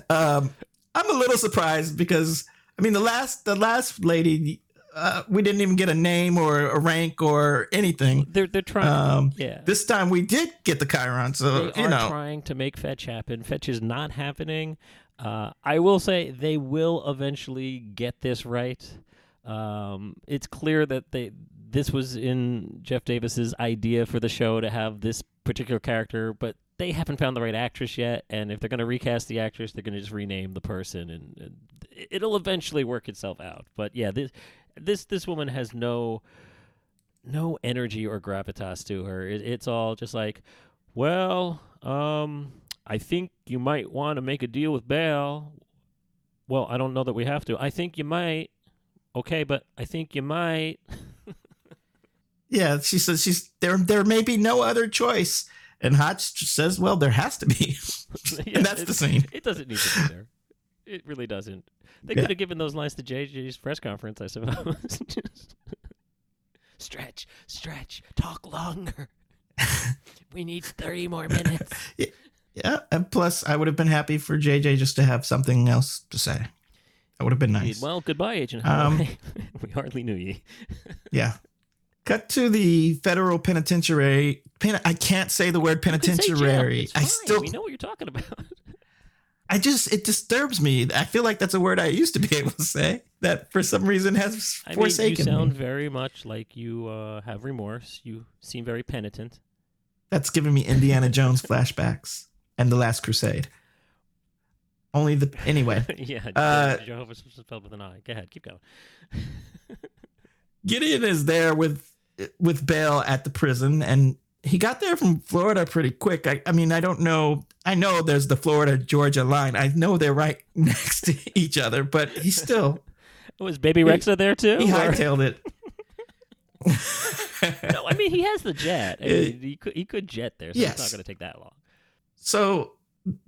Speaker 1: um, I'm a little surprised because I mean the last the last lady uh, we didn't even get a name or a rank or anything.
Speaker 2: They're they're trying.
Speaker 1: Um,
Speaker 2: yeah.
Speaker 1: This time we did get the chyron, so
Speaker 2: they
Speaker 1: you
Speaker 2: are
Speaker 1: know
Speaker 2: trying to make fetch happen. Fetch is not happening. Uh, I will say they will eventually get this right. Um, it's clear that they this was in Jeff Davis's idea for the show to have this particular character, but they haven't found the right actress yet. And if they're going to recast the actress, they're going to just rename the person, and, and it'll eventually work itself out. But yeah, this this this woman has no no energy or gravitas to her. It, it's all just like, well, um, I think you might want to make a deal with Bale. Well, I don't know that we have to. I think you might. Okay, but I think you might.
Speaker 1: yeah. She says she's there. There may be no other choice, and Hotch says, "Well, there has to be,"
Speaker 2: Yeah,
Speaker 1: and that's the scene.
Speaker 2: It doesn't need to be there. It really doesn't. They could have given those lines to JJ's press conference, I suppose. Just stretch, stretch, talk longer. we need 30 more minutes.
Speaker 1: Yeah, and plus, I would have been happy for JJ just to have something else to say. That would have been nice.
Speaker 2: Well, goodbye, Agent
Speaker 1: Um,
Speaker 2: we hardly knew ye.
Speaker 1: Yeah. Cut to the federal penitentiary. Pen- I can't say the word
Speaker 2: You can say jail.
Speaker 1: penitentiary. I
Speaker 2: fine.
Speaker 1: still,
Speaker 2: We know what you're talking about.
Speaker 1: I just, it disturbs me. I feel like that's a word I used to be able to say that for some reason has
Speaker 2: I mean, you sound
Speaker 1: me.
Speaker 2: very much like you uh, have remorse. You seem very penitent.
Speaker 1: That's giving me Indiana Jones flashbacks and The Last Crusade. Only the, anyway.
Speaker 2: yeah,
Speaker 1: Uh,
Speaker 2: Jehovah's spelled with an I. Go ahead, keep going.
Speaker 1: Gideon is there with with Bale at the prison, and he got there from Florida pretty quick. I, I mean, I don't know. I know there's the Florida Georgia line. I know they're right next to each other, but he still
Speaker 2: Was Bebe Rexha there too?
Speaker 1: he
Speaker 2: or-
Speaker 1: hightailed it.
Speaker 2: no, I mean he has the jet. I
Speaker 1: Uh,
Speaker 2: mean, he could he could jet there, so
Speaker 1: yes.
Speaker 2: it's not going to take that long.
Speaker 1: so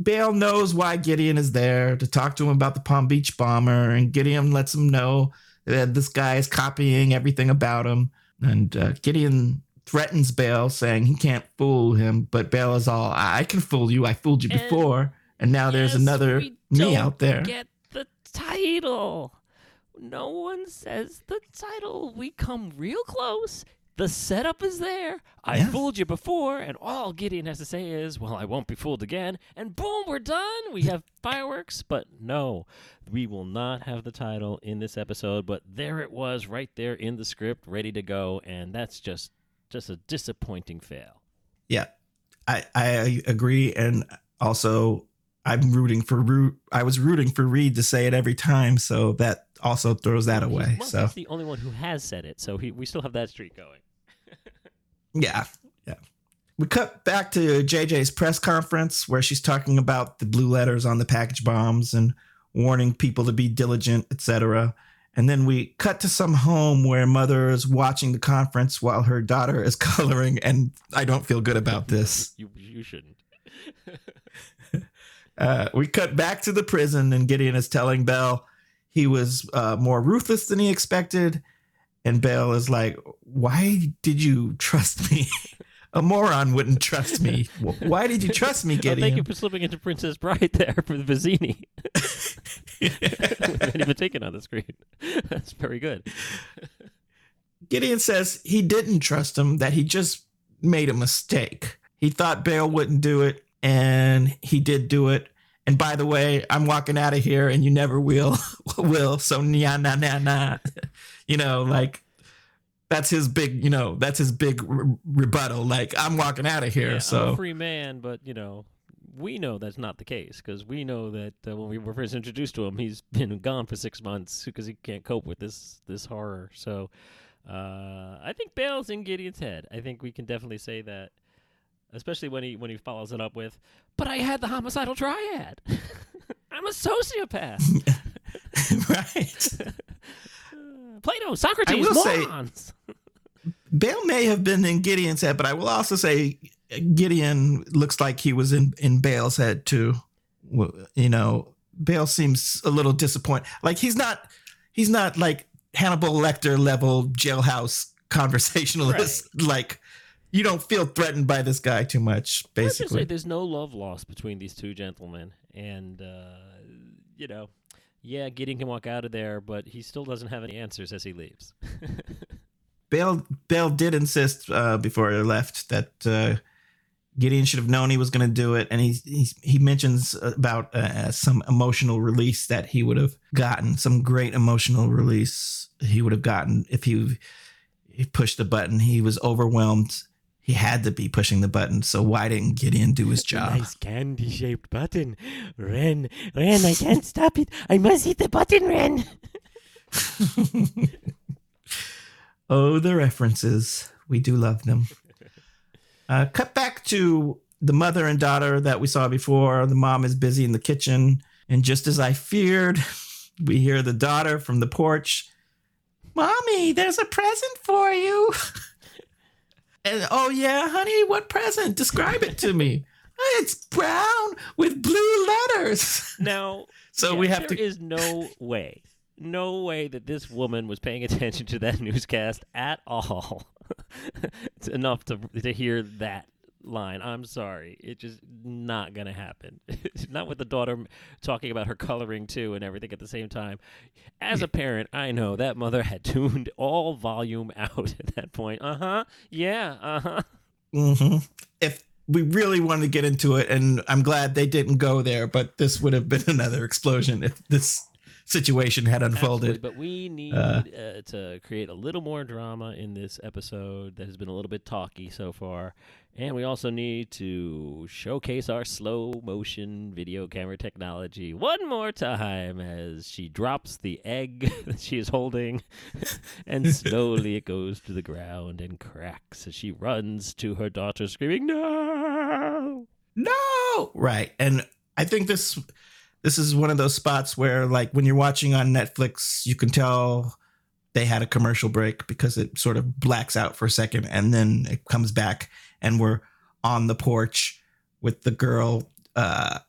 Speaker 1: Bale knows why Gideon is there to talk to him about the Palm Beach bomber, and Gideon lets him know that this guy is copying everything about him. And uh, Gideon threatens Bale, saying he can't fool him, but Bale is all, "I can fool you. I fooled you
Speaker 2: And-
Speaker 1: before, and now there's another me out there."
Speaker 2: Get the title. No one says the title. We come real close. The setup is there. I
Speaker 1: Yeah.
Speaker 2: fooled you before, and all Gideon has to say is, "Well, I won't be fooled again." And boom, we're done. We have fireworks, but no, we will not have the title in this episode. But there it was, right there in the script, ready to go, and that's just just a disappointing fail.
Speaker 1: Yeah, I I agree, and also I'm rooting for root. I was rooting for Reid to say it every time, so that also throws that away.
Speaker 2: Well,
Speaker 1: So
Speaker 2: he's the only one who has said it, so he, we still have that streak going.
Speaker 1: yeah, yeah. We cut back to JJ's press conference where she's talking about the blue letters on the package bombs and warning people to be diligent, etc. And then we cut to some home where mother is watching the conference while her daughter is coloring, and I don't feel good about this.
Speaker 2: You you shouldn't.
Speaker 1: Uh, we cut back to the prison, and Gideon is telling Bale he was uh, more ruthless than he expected. And Bale is like, Why did you trust me? A moron wouldn't trust me. Why did you trust me,
Speaker 2: Well, thank you
Speaker 1: Gideon?
Speaker 2: for slipping into Princess Bride there for the Vizzini. Not even taken on the screen. That's very good.
Speaker 1: Gideon says he didn't trust him, that he just made a mistake. He thought Bale wouldn't do it, and he did do it. And by the way, I'm walking out of here, and you never will, will. So nah, nah, nah, nah. You know, like that's his big, you know, that's his big re- rebuttal. Like I'm walking out of here.
Speaker 2: Yeah, I'm
Speaker 1: so
Speaker 2: a free man, but you know, we know that's not the case because we know that uh, when we were first introduced to him, he's been gone for six months because he can't cope with this this horror. So, uh, I think Bale's in Gideon's head. I think we can definitely say that especially when he when he follows it up with, "But I had the homicidal triad. I'm a sociopath."
Speaker 1: right.
Speaker 2: Plato, Socrates,
Speaker 1: will say- Bale may have been in Gideon's head, but I will also say Gideon looks like he was in in Bale's head too. You know, Bale seems a little disappointed. Like he's not he's not like Hannibal Lecter level jailhouse conversationalist. Like you don't feel threatened by this guy too much, basically.
Speaker 2: there's no love lost between these two gentlemen, and uh, you know, yeah, Gideon can walk out of there, but he still doesn't have any answers as he leaves.
Speaker 1: Bale Bale did insist uh, before he left that uh, Gideon should have known he was going to do it, and he he, he mentions about uh, some emotional release that he would have gotten, some great emotional release he would have gotten if he he pushed the button. He was overwhelmed. He had to be pushing the button. So why didn't Gideon do his job?
Speaker 2: Nice candy shaped button. Ren, Ren, I can't stop it. I must hit the button, Ren.
Speaker 1: Oh, the references. We do love them. Uh, cut back to the mother and daughter that we saw before. The mom is busy in the kitchen. And just as I feared, we hear the daughter from the porch Mommy, there's a present for you. and oh, yeah, honey, what present? Describe it to me. It's brown with blue letters.
Speaker 2: Now,
Speaker 1: So
Speaker 2: yeah,
Speaker 1: we have
Speaker 2: there
Speaker 1: to.
Speaker 2: is no way, no way that this woman was paying attention to that newscast at all. it's enough to to hear that line. I'm sorry, it's just not gonna happen. not with the daughter talking about her coloring too and everything at the same time. As a parent, I know that mother had tuned all volume out at that point. Uh huh. Yeah. Uh huh.
Speaker 1: hmm If we really wanted to get into it, and I'm glad they didn't go there, but this would have been another explosion if this situation had unfolded.
Speaker 2: But we need
Speaker 1: Uh,
Speaker 2: uh, to create a little more drama in this episode that has been a little bit talky so far. And we also need to showcase our slow motion video camera technology one more time as she drops the egg that she is holding. and slowly it goes to the ground and cracks as she runs to her daughter, screaming, No!
Speaker 1: No, right. And I think this this is one of those spots where, like, when you're watching on Netflix, you can tell they had a commercial break because it sort of blacks out for a second and then it comes back, and we're on the porch with the girl. Uh,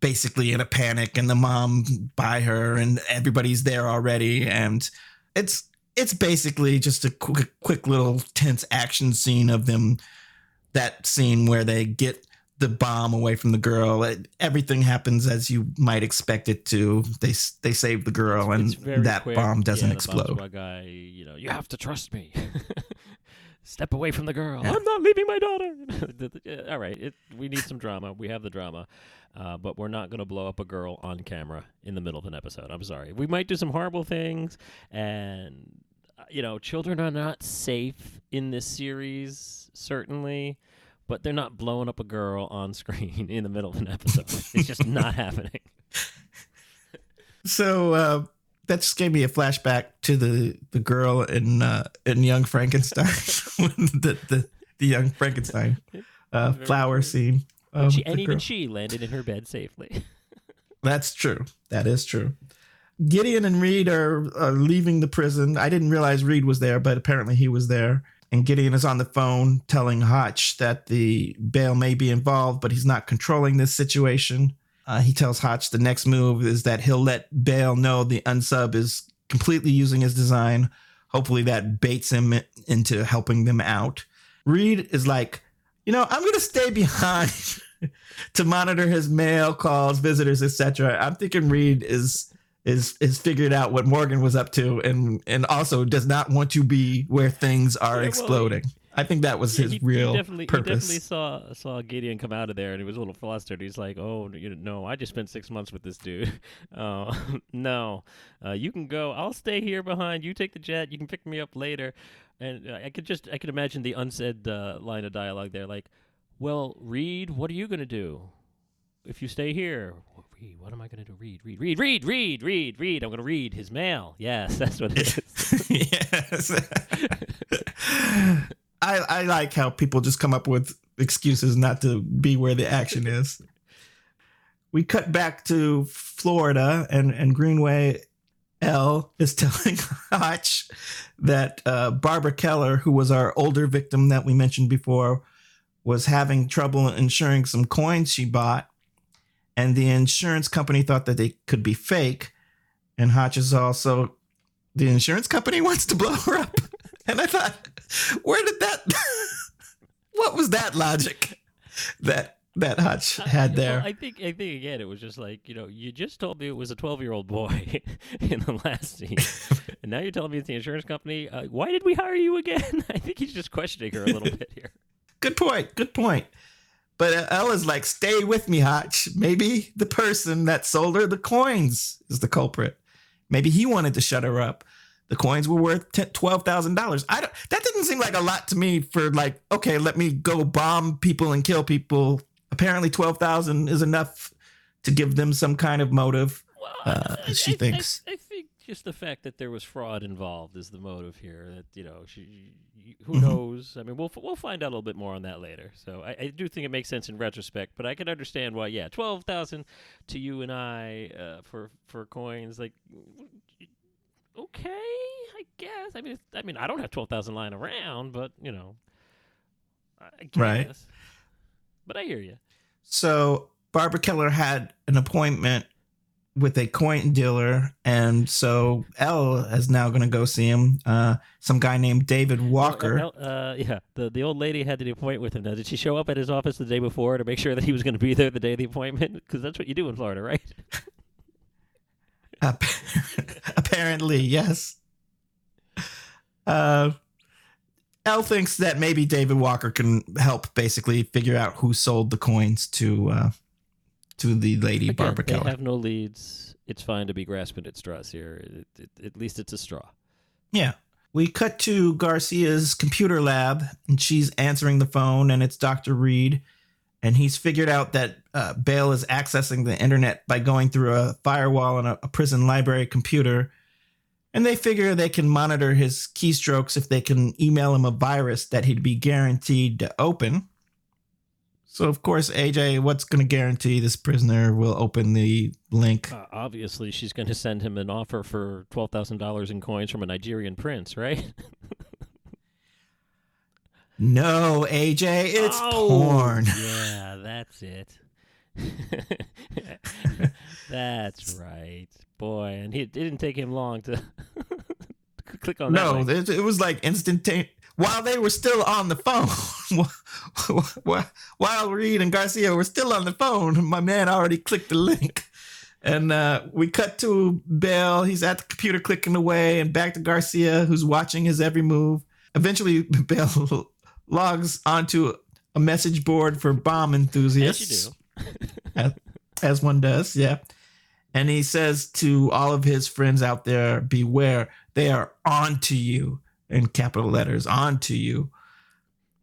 Speaker 1: basically in a panic and the mom by her and everybody's there already and it's it's basically just a quick, quick little tense action scene of them that scene where they get the bomb away from the girl it, everything happens as you might expect it to they they save the girl and
Speaker 2: It's
Speaker 1: that
Speaker 2: quick.
Speaker 1: bomb doesn't
Speaker 2: Yeah,
Speaker 1: explode
Speaker 2: Bonswa guy, you know, you have to trust me. Step away from the girl.
Speaker 1: Yeah.
Speaker 2: I'm not leaving my daughter. All right, it, we need some drama. We have the drama, uh, but we're not going to blow up a girl on camera in the middle of an episode. I'm sorry. We might do some horrible things, and uh, you know, children are not safe in this series, certainly. But they're not blowing up a girl on screen in the middle of an episode. it's just not happening.
Speaker 1: so uh that just gave me a flashback to the the girl in uh in young frankenstein the, the the young frankenstein uh flower scene
Speaker 2: And, she, and even
Speaker 1: girl.
Speaker 2: she landed in her bed safely.
Speaker 1: That's true. That is true. Gideon and Reid are, are leaving the prison. I didn't realize Reid was there, but apparently he was there. And Gideon is on the phone telling Hotch that the Bale may be involved, but he's not controlling this situation. Uh, he tells Hotch the next move is that he'll let Bale know the unsub is completely using his design. Hopefully that baits him into helping them out. Reid is like, you know, I'm going to stay behind to monitor his mail calls, visitors, etc. I'm thinking Reid is is is figured out what Morgan was up to, and and also does not want to be where things are
Speaker 2: Yeah, well,
Speaker 1: exploding. I think that was
Speaker 2: Yeah,
Speaker 1: his real
Speaker 2: definitely,
Speaker 1: purpose.
Speaker 2: He definitely saw saw Gideon come out of there, and he was a little flustered. He's like, "Oh, you know, I just spent six months with this dude. Uh, no, uh, you can go. I'll stay here behind. You take the jet. You can pick me up later." And uh, I could just, I could imagine the unsaid uh, line of dialogue there, like, "Well, Reid, what are you gonna do if you stay here?" "Well, Reid, what am I gonna do? Read, read, read, read, read, Reed, Reed. I'm gonna read his mail. Yes, that's what it is.
Speaker 1: yes. I I like how people just come up with excuses not to be where the action is. We cut back to Florida, and, and Greenaway Elle is telling Hotch that uh, Barbara Keller, who was our older victim that we mentioned before, was having trouble insuring some coins she bought. And the insurance company thought that they could be fake. And Hotch is also, the insurance company wants to blow her up. and I thought, where did that, what was that logic that that Hotch had there.
Speaker 2: Well, I think I think again it was just like you know you just told me it was a twelve year old boy in the last scene, and now you're telling me it's the insurance company. Uh, why did we hire you again? I think he's just questioning her a little bit here.
Speaker 1: Good point. Good point. But Ella's like, stay with me, Hotch. Maybe the person that sold her the coins is the culprit. Maybe he wanted to shut her up. The coins were worth twelve thousand dollars. I don't. That didn't seem like a lot to me for like, okay, let me go bomb people and kill people apparently 12,000 is enough to give them some kind of motive. Well, uh, she
Speaker 2: I,
Speaker 1: thinks.
Speaker 2: I, I, just the fact that there was fraud involved is the motive here. That you know, she, who mm-hmm. knows? I mean, we'll we'll find out a little bit more on that later. So I, I do think it makes sense in retrospect, but I can understand why. Yeah, twelve thousand to you and I uh, for for coins, like okay, I guess. I mean, I mean, I don't have twelve thousand lying around, but you know,
Speaker 1: right.
Speaker 2: But I hear you.
Speaker 1: So Barbara Keller had an appointment with a coin dealer, and so Elle is now going to go see him. Uh, some guy named David Walker.
Speaker 2: Uh, uh, yeah, the the old lady had the appointment with him. Now, did she show up at his office the day before to make sure that he was going to be there the day of the appointment? Because that's what you do in Florida, right?
Speaker 1: Apparently, yes. Uh, Elle thinks that maybe David Walker can help basically figure out who sold the coins to uh, to the lady
Speaker 2: Again,
Speaker 1: Barbara
Speaker 2: they
Speaker 1: Keller.
Speaker 2: have no leads. It's fine to be grasping at straws here. It, it, at least it's a straw.
Speaker 1: Yeah. We cut to Garcia's computer lab, and she's answering the phone, and it's Dr. Reid. And he's figured out that uh, Bale is accessing the internet by going through a firewall on a, a prison library computer and they figure they can monitor his keystrokes if they can email him a virus that he'd be guaranteed to open. So, of course, AJ, what's going to guarantee this prisoner will open the link?
Speaker 2: Uh, obviously, she's going to send him an offer for $12,000 in coins from a Nigerian prince, right?
Speaker 1: no, AJ, it's
Speaker 2: oh,
Speaker 1: porn.
Speaker 2: Yeah, that's it. That's right, boy. And he, it didn't take him long to click on
Speaker 1: no,
Speaker 2: that.
Speaker 1: No, it was like instantaneous. While they were still on the phone, while Reid and Garcia were still on the phone, my man already clicked the link. And uh, we cut to Bale. He's at the computer clicking away, and back to Garcia, who's watching his every move. Eventually, Bale logs onto a message board for bomb enthusiasts. as, as one does, yeah. And he says to all of his friends out there, beware, they are on to you in capital letters, on to you.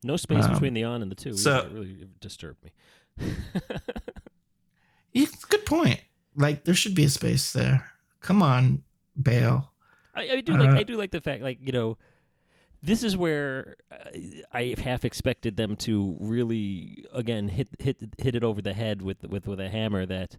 Speaker 2: No space um, between the on and the two.
Speaker 1: So
Speaker 2: it really disturbed me.
Speaker 1: it's a good point. Like there should be a space there. Come on, Bale.
Speaker 2: I, I do like uh, I do like the fact like you know this is where uh, I half expected them to really again hit hit hit it over the head with with with a hammer that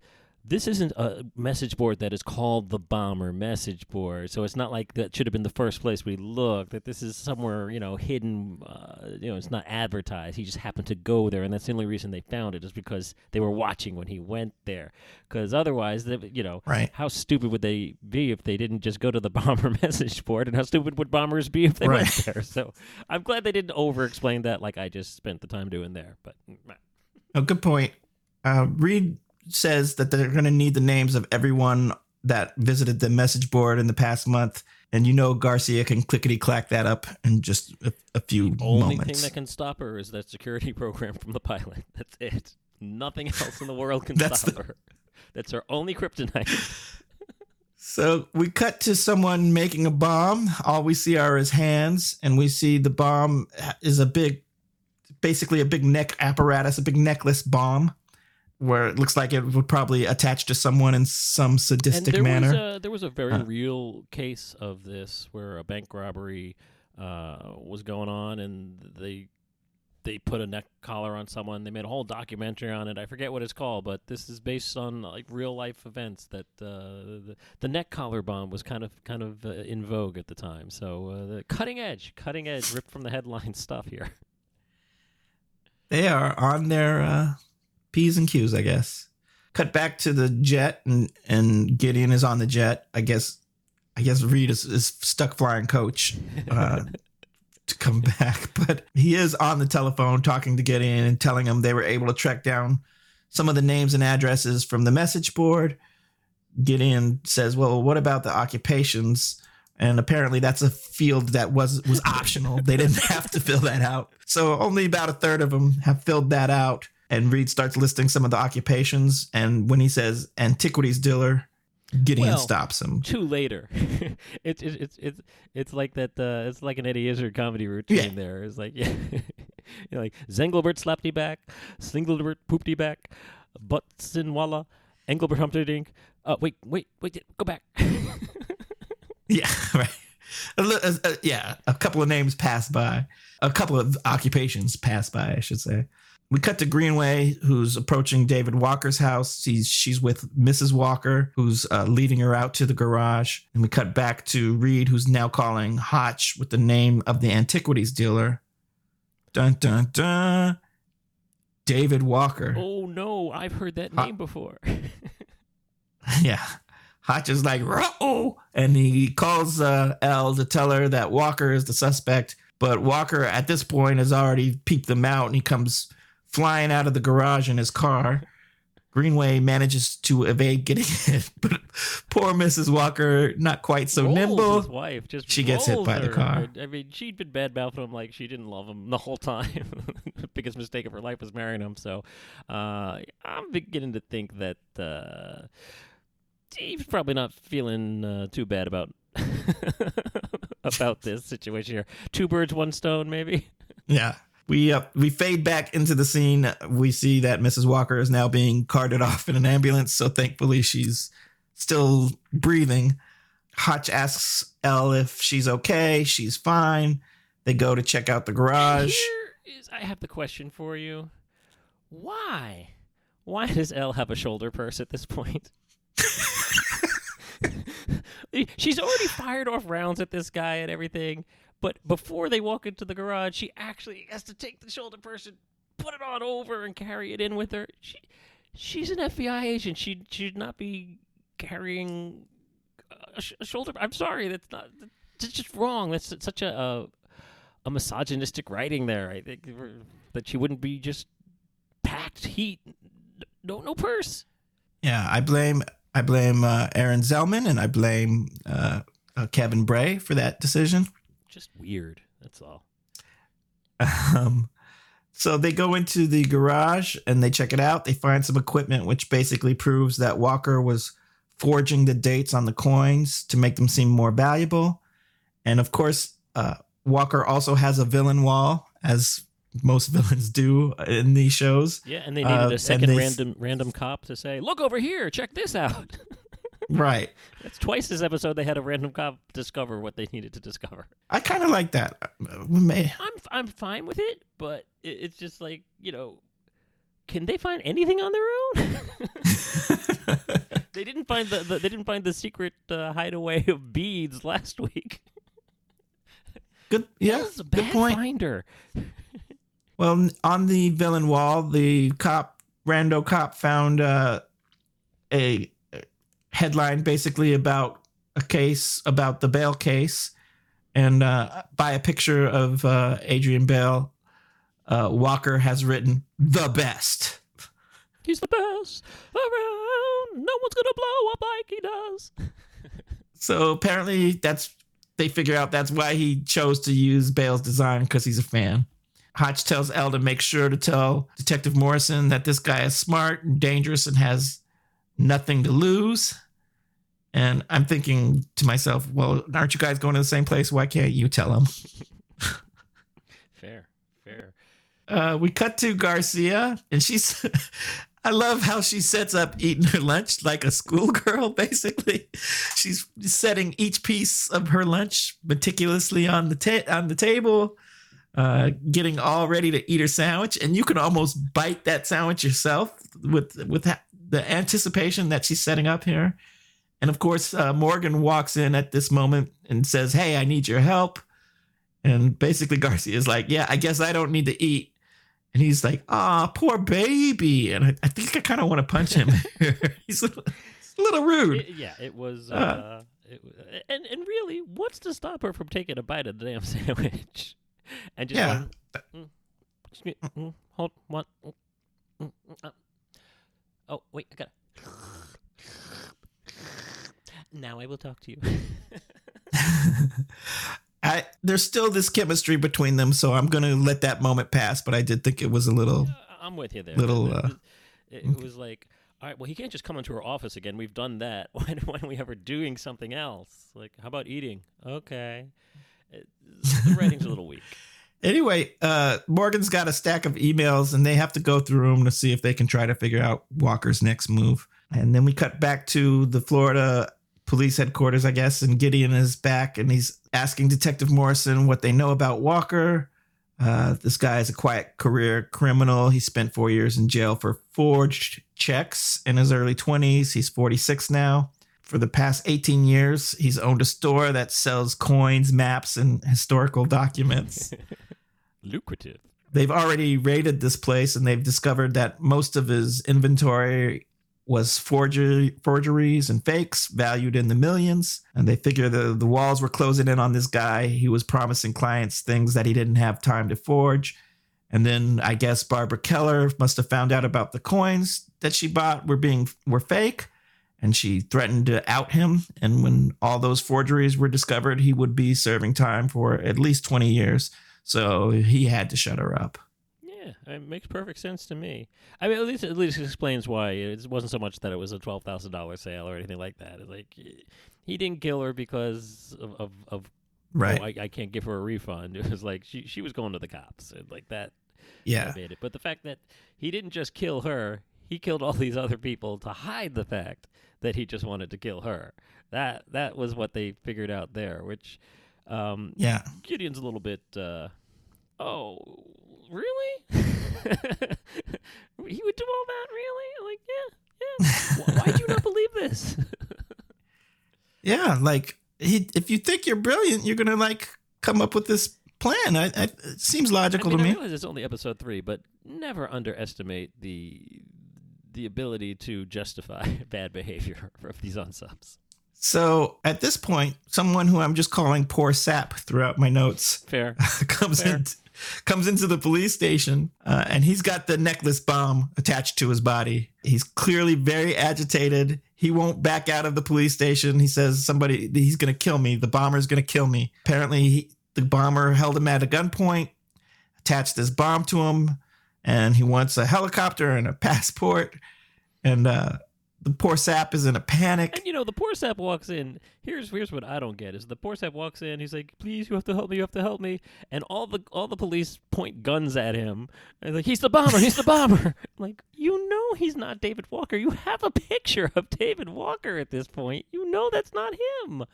Speaker 2: this isn't a message board that is called the bomber message board. So it's not like that should have been the first place we looked that this is somewhere you know hidden uh, you know it's not advertised. He just happened to go there and that's the only reason they found it is because they were watching when he went there. Because otherwise they, you know
Speaker 1: right.
Speaker 2: how stupid would they be if they didn't just go to the bomber message board? And how stupid would bombers be if they right. went there? So i'm glad they didn't over explain that like i just spent the time doing there but
Speaker 1: oh good point. Uh, Reid says that they're going to need the names of everyone that visited the message board in the past month. And you know Garcia can clickety clack that up in just a, a few
Speaker 2: the only
Speaker 1: moments.
Speaker 2: thing that can stop her is that security program from the pilot. That's it. Nothing else in the world can stop the... her. That's her only kryptonite.
Speaker 1: so we cut to someone making a bomb. All we see are his hands, and we see the bomb is a big, basically a big neck apparatus, a big necklace bomb where it looks like it would probably attach to someone in some sadistic
Speaker 2: there
Speaker 1: manner.
Speaker 2: Was a, there was a very uh, real case of this where a bank robbery uh, was going on, and they they put a neck collar on someone. They made a whole documentary on it. I forget what it's called, but this is based on like real life events. That uh, the, the neck collar bomb was kind of kind of uh, in vogue at the time. So uh, the cutting edge, cutting edge, ripped from the headline stuff here.
Speaker 1: They are on their uh, p's and q's, I guess. Cut back to the jet, and and Gideon is on the jet. I guess. I guess Reid is, is stuck flying coach. Uh, to come back, but he is on the telephone talking to Gideon and telling him they were able to track down some of the names and addresses from the message board. Gideon says, "Well, what about the occupations?" And apparently, that's a field that was was optional. they didn't have to fill that out. So only about a third of them have filled that out. And Reid starts listing some of the occupations. And when he says antiquities dealer, Gideon
Speaker 2: Well,
Speaker 1: stops him.
Speaker 2: Two later, it's it's it's it's it's like that. Uh, it's like an Eddie Izzard comedy routine.
Speaker 1: Yeah.
Speaker 2: There, it's like yeah, You're like Zengelbert slapped back, Slingelbert pooped back, Butzenwalla, Engelbert Humperdinck. Uh, wait, wait, wait, go back.
Speaker 1: Yeah, right. Uh, yeah, a couple of names pass by. A couple of occupations pass by, I should say. We cut to Greenaway, who's approaching David Walker's house. She's she's with Mrs. Walker, who's uh, leading her out to the garage. And we cut back to Reid, who's now calling Hotch with the name of the antiquities dealer. Dun dun dun. David Walker.
Speaker 2: oh no, I've heard that name before.
Speaker 1: Yeah. Hotch is like, oh, and he calls uh, Elle to tell her that Walker is the suspect. But Walker, at this point, has already peeped them out, and he comes flying out of the garage in his car. Greenaway manages to evade getting hit, but poor Mrs. Walker, not quite so
Speaker 2: Rolls
Speaker 1: nimble.
Speaker 2: His wife just
Speaker 1: She gets hit by the car.
Speaker 2: I mean, she'd been bad mouthing him like she didn't love him the whole time. biggest mistake of her life was marrying him. So uh, I'm beginning to think that uh, he's probably not feeling uh, too bad about about this situation here. Two birds, one stone, maybe.
Speaker 1: Yeah. We uh, we fade back into the scene. We see that Mrs. Walker is now being carted off in an ambulance. So thankfully she's still breathing. Hotch asks Elle if she's okay. She's fine. They go to check out the garage.
Speaker 2: Here is I have the question for you. Why? Why does Elle have a shoulder purse at this point? She's already fired off rounds at this guy and everything, but before they walk into the garage, she actually has to take the shoulder purse and put it on over and carry it in with her. She, she's an FBI agent. She should not be carrying a, sh- a shoulder. I'm sorry, that's not. That's just wrong. That's such a, a a misogynistic writing there. I think that she wouldn't be just packed heat. No, no purse.
Speaker 1: Yeah, I blame I blame uh, Aaron Zelman and I blame uh, uh, Kevin Bray for that decision.
Speaker 2: Just weird. That's all.
Speaker 1: Um, so they go into the garage and they check it out. They find some equipment which basically proves that Walker was forging the dates on the coins to make them seem more valuable. And of course, uh, Walker also has a villain wall, as most villains do in these shows.
Speaker 2: Yeah, and they needed
Speaker 1: Uh,
Speaker 2: a second
Speaker 1: they-
Speaker 2: random random cop to say, "Look over here, check this out."
Speaker 1: Right.
Speaker 2: That's twice this episode they had a random cop discover what they needed to discover.
Speaker 1: I kind of like that. Uh, may-
Speaker 2: I'm I'm fine with it, but it, it's just like you know, can they find anything on their own? they didn't find the, the they didn't find the secret uh, hideaway of beads last week.
Speaker 1: Good. Yeah.
Speaker 2: That was a
Speaker 1: Good point.
Speaker 2: finder.
Speaker 1: Well, on the villain wall, the cop, rando cop, found uh, a headline basically about a case about the Bale case, and uh, by a picture of uh, Adrian Bale, uh, Walker has written the best.
Speaker 2: He's the best around. No one's gonna blow up like he does.
Speaker 1: So apparently, that's they figure out that's why he chose to use Bale's design because he's a fan. Hotch tells Elle to make sure to tell Detective Morrison that this guy is smart and dangerous and has nothing to lose. And I'm thinking to myself, well, aren't you guys going to the same place? Why can't you tell him?
Speaker 2: Fair, fair.
Speaker 1: Uh, we cut to Garcia, and she's. I love how she sets up eating her lunch like a schoolgirl, basically. She's setting each piece of her lunch meticulously on the ta- on the table. uh, getting all ready to eat her sandwich, and you can almost bite that sandwich yourself with with the anticipation that she's setting up here. And of course, uh, Morgan walks in at this moment and says, "Hey, I need your help." And basically, Garcia is like, "Yeah, I guess I don't need to eat." And he's like, "Ah, poor baby." And I, I think I kind of want to punch him. he's, a, little rude.
Speaker 2: It, yeah, it was. Uh, uh, it, and and really, what's to stop her from taking a bite of the damn sandwich? and just
Speaker 1: yeah.
Speaker 2: Going, mm, mm, mm, hold one. Mm, mm, uh, oh wait, I got. Now I will talk to you.
Speaker 1: I, there's still this chemistry between them, so I'm gonna let that moment pass. But I did think it was a little.
Speaker 2: I'm with you there.
Speaker 1: Little. Uh,
Speaker 2: it, it was like, all right, well, he can't just come into our office again. We've done that. Why, why are we ever doing something else? Like, how about eating? Okay. It, the writing's a little weak.
Speaker 1: Anyway, uh, Morgan's got a stack of emails and they have to go through them to see if they can try to figure out Walker's next move. And then we cut back to the Florida police headquarters, I guess, and Gideon is back and he's asking Detective Morrison what they know about Walker. Uh, this guy is a quiet career criminal. He spent four years in jail for forged checks in his early 20s. He's 46 now. For the past 18 years, he's owned a store that sells coins, maps, and historical documents.
Speaker 2: Lucrative.
Speaker 1: They've already raided this place and they've discovered that most of his inventory was forgery, forgeries and fakes valued in the millions. And they figure the, the walls were closing in on this guy. He was promising clients things that he didn't have time to forge. And then I guess Barbara Keller must have found out about the coins that she bought were being were fake and she threatened to out him. And when all those forgeries were discovered, he would be serving time for at least 20 years. So he had to shut her up.
Speaker 2: Yeah, it makes perfect sense to me. I mean, at least at least explains why it wasn't so much that it was a twelve thousand dollar sale or anything like that. It's like he didn't kill her because of of, of
Speaker 1: right.
Speaker 2: Oh, I, I, can't give her a refund. It was like she she was going to the cops and like that.
Speaker 1: Yeah,
Speaker 2: made it. But the fact that he didn't just kill her, he killed all these other people to hide the fact that he just wanted to kill her. That that was what they figured out there. Which, um,
Speaker 1: yeah,
Speaker 2: Gideon's a little bit. Uh, oh, really? he would do all that, really? Like, yeah, yeah. Why do you not believe this?
Speaker 1: yeah, like he, if you think you're brilliant, you're gonna like come up with this plan. I, I it seems logical
Speaker 2: I mean,
Speaker 1: to
Speaker 2: me.
Speaker 1: I
Speaker 2: realize it's only episode three, but never underestimate the the ability to justify bad behavior of these unsubs.
Speaker 1: So at this point, someone who I'm just calling poor sap throughout my notes
Speaker 2: fair
Speaker 1: comes
Speaker 2: fair.
Speaker 1: in comes into the police station uh, and he's got the necklace bomb attached to his body. He's clearly very agitated. He won't back out of the police station. He says somebody he's going to kill me. The bomber's going to kill me. Apparently, he, the bomber held him at a gunpoint, attached this bomb to him, and he wants a helicopter and a passport. And uh, the poor sap is in a panic.
Speaker 2: And you know, the poor sap walks in. Here's here's what I don't get is the poor sap walks in. He's like, "Please, you have to help me. You have to help me." And all the all the police point guns at him. And like, "He's the bomber. He's the bomber." like, you know, he's not David Walker. You have a picture of David Walker at this point. You know that's not him.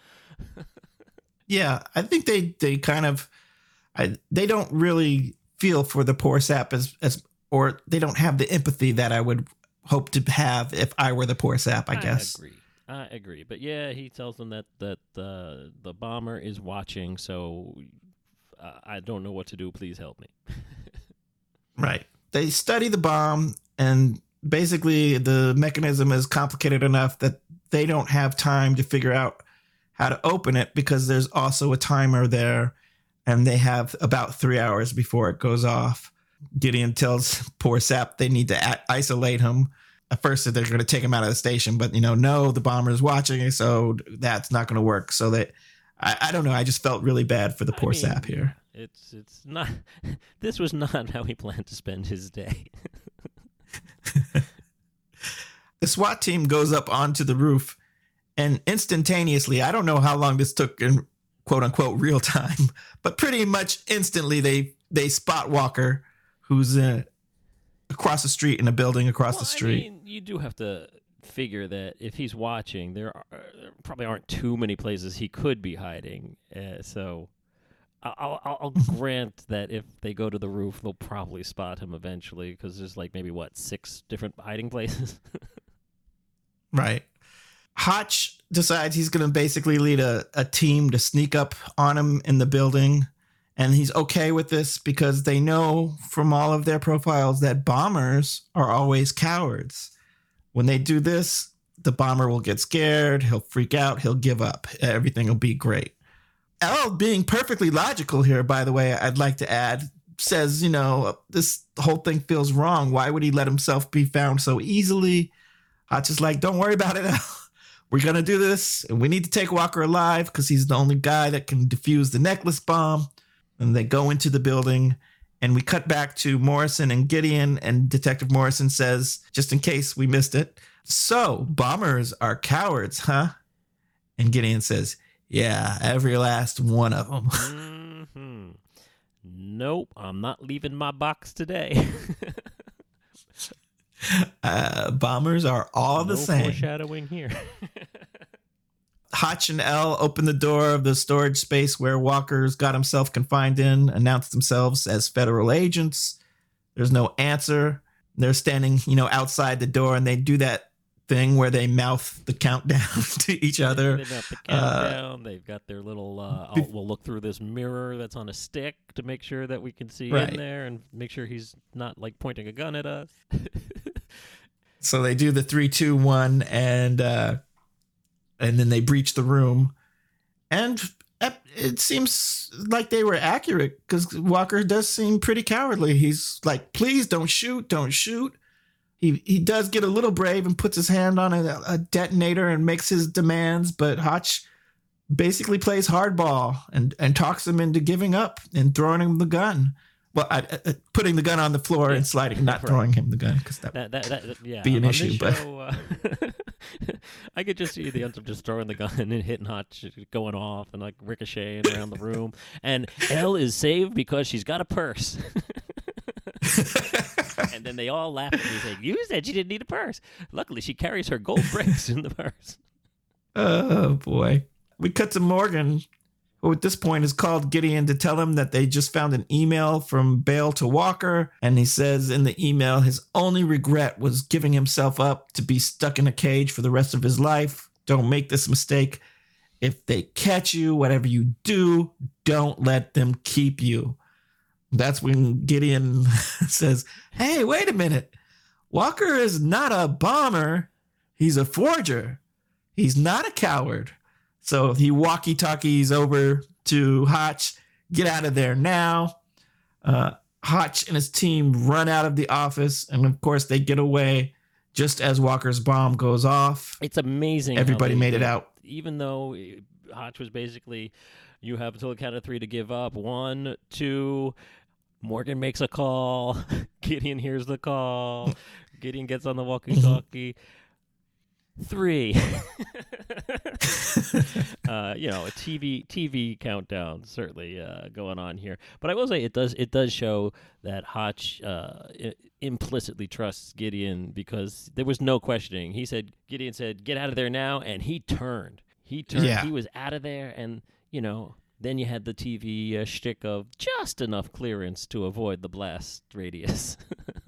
Speaker 1: yeah, I think they they kind of, I they don't really feel for the poor sap as as or they don't have the empathy that I would hope to have if I were the poor sap, I, guess. I guess.
Speaker 2: agree. I agree. But yeah, he tells them that that uh, the bomber is watching, so uh, I don't know what to do. Please help me.
Speaker 1: right. They study the bomb, and basically the mechanism is complicated enough that they don't have time to figure out how to open it because there's also a timer there, and they have about three hours before it goes off. Gideon tells poor Sap they need to a- isolate him. At first, they're going to take him out of the station, but you know, no, the bomber is watching, so that's not going to work. So that I, I, don't know. I just felt really bad for the poor I mean, Sap here.
Speaker 2: It's it's not. This was not how he planned to spend his day.
Speaker 1: the SWAT team goes up onto the roof, and instantaneously, I don't know how long this took in quote unquote real time, but pretty much instantly they they spot Walker who's uh, across the street in a building across
Speaker 2: well,
Speaker 1: the street.
Speaker 2: I mean, you do have to figure that if he's watching, there, are, there probably aren't too many places he could be hiding. Uh, so I'll, I'll, I'll grant that if they go to the roof, they'll probably spot him eventually because there's like maybe what six different hiding places.
Speaker 1: Right. Hotch decides he's going to basically lead a, a team to sneak up on him in the building. And he's okay with this because they know from all of their profiles that bombers are always cowards. When they do this, the bomber will get scared, he'll freak out, he'll give up. Everything will be great. Elle, being perfectly logical here, by the way, I'd like to add, says, you know, this whole thing feels wrong. Why would he let himself be found so easily? I just like, don't worry about it. We're to do this, and we need to take Walker alive because he's the only guy that can defuse the necklace bomb. And they go into the building, and we cut back to Morrison and Gideon, and Detective Morrison says, just in case we missed it, so bombers are cowards, huh? And Gideon says, yeah, every last one of them.
Speaker 2: hmm Nope, I'm not leaving my box today.
Speaker 1: Uh, bombers are all the same.
Speaker 2: foreshadowing here.
Speaker 1: Hotch and Elle open the door of the storage space where Walker's got himself confined in, announce themselves as federal agents. There's no answer. They're standing, you know, outside the door and they do that thing where they mouth the countdown to each other.
Speaker 2: They've got
Speaker 1: Uh,
Speaker 2: countdown. They've got their little. Uh,
Speaker 1: Bef-
Speaker 2: we'll look through this mirror that's on a stick to make sure that we can see
Speaker 1: Right.
Speaker 2: in there and make sure he's not like pointing a gun at us.
Speaker 1: So they do the three, two, one, and uh, and then they breach the room, and it- it seems like they were accurate because Walker does seem pretty cowardly. He's like, "Please don't shoot, don't shoot." He he does get a little brave and puts his hand on a, a detonator and makes his demands, but Hotch basically plays hardball and and talks him into giving up and throwing him the gun. Well, I, I- putting the gun on the floor
Speaker 2: Yeah.
Speaker 1: and sliding, not
Speaker 2: Right.
Speaker 1: throwing him the gun because that
Speaker 2: That that, that, yeah,
Speaker 1: Be an
Speaker 2: on
Speaker 1: issue, but-
Speaker 2: show, uh, I could just see the ends of just throwing the gun and hitting Hotch, going off and like ricocheting around the room. And Elle is saved because she's got a purse. and then they all laugh at me saying, "You said she didn't need a purse. Luckily, she carries her gold bricks in the purse."
Speaker 1: Oh boy. We cut to Morgan, who at this point has called Gideon to tell him that they just found an email from Bale to Walker. And he says in the email his only regret was giving himself up to be stuck in a cage for the rest of his life. Don't make this mistake. If they catch you, whatever you do, don't let them keep you. That's when Gideon says, Hey, wait a minute. Walker is not a bomber, he's a forger. He's not a coward. So he walkie talkies over to Hotch, get out of there now. Uh, Hotch and his team run out of the office, and of course, they get away just as Walker's bomb goes off.
Speaker 2: It's amazing.
Speaker 1: Everybody made it out.
Speaker 2: Even though uh, Hotch was basically, you have until the count of three to give up. One, two. Morgan makes a call. Gideon hears the call. Gideon gets on the walkie-talkie. Three. uh, you know, a TV TV countdown certainly uh, going on here. But I will say it does it does show that Hotch uh, i- implicitly trusts Gideon because there was no questioning. He said Gideon said, "Get out of there now," and he turned. He turned.
Speaker 1: Yeah.
Speaker 2: He was out of there, and you know. Then you had the TV uh, shtick of just enough clearance to avoid the blast radius.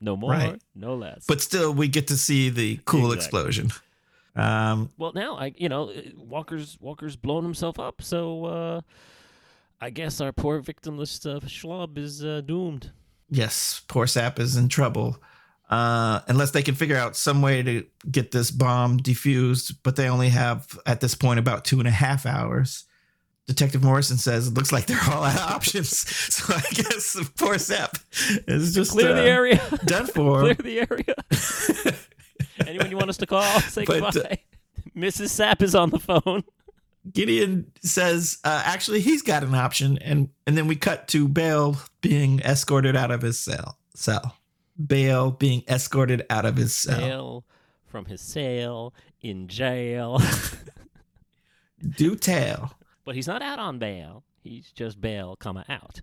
Speaker 2: no more,
Speaker 1: Right.
Speaker 2: no less.
Speaker 1: But still, we get to see the cool
Speaker 2: Exactly.
Speaker 1: explosion. Um,
Speaker 2: Well, now I, you know, uh, Walker's Walker's blown himself up, so uh, I guess our poor victimless uh, schlub is uh, doomed.
Speaker 1: yes, poor Sap is in trouble. Uh, unless they can figure out some way to get this bomb defused, but they only have at this point about two and a half hours. Detective Morrison says it looks like they're all out of options. So I guess poor Sap is just
Speaker 2: Clear
Speaker 1: uh,
Speaker 2: the area.
Speaker 1: done for.
Speaker 2: Clear the area. Anyone you want us to call? Say
Speaker 1: But, uh,
Speaker 2: goodbye. Mrs. Sapp is on the phone.
Speaker 1: Gideon says uh, actually he's got an option, and and then we cut to Bale being escorted out of his cell. Cell. Bale being escorted out of his cell.
Speaker 2: Bail from his cell in jail.
Speaker 1: Do tell.
Speaker 2: But he's not out on bail. He's just bail, comma out.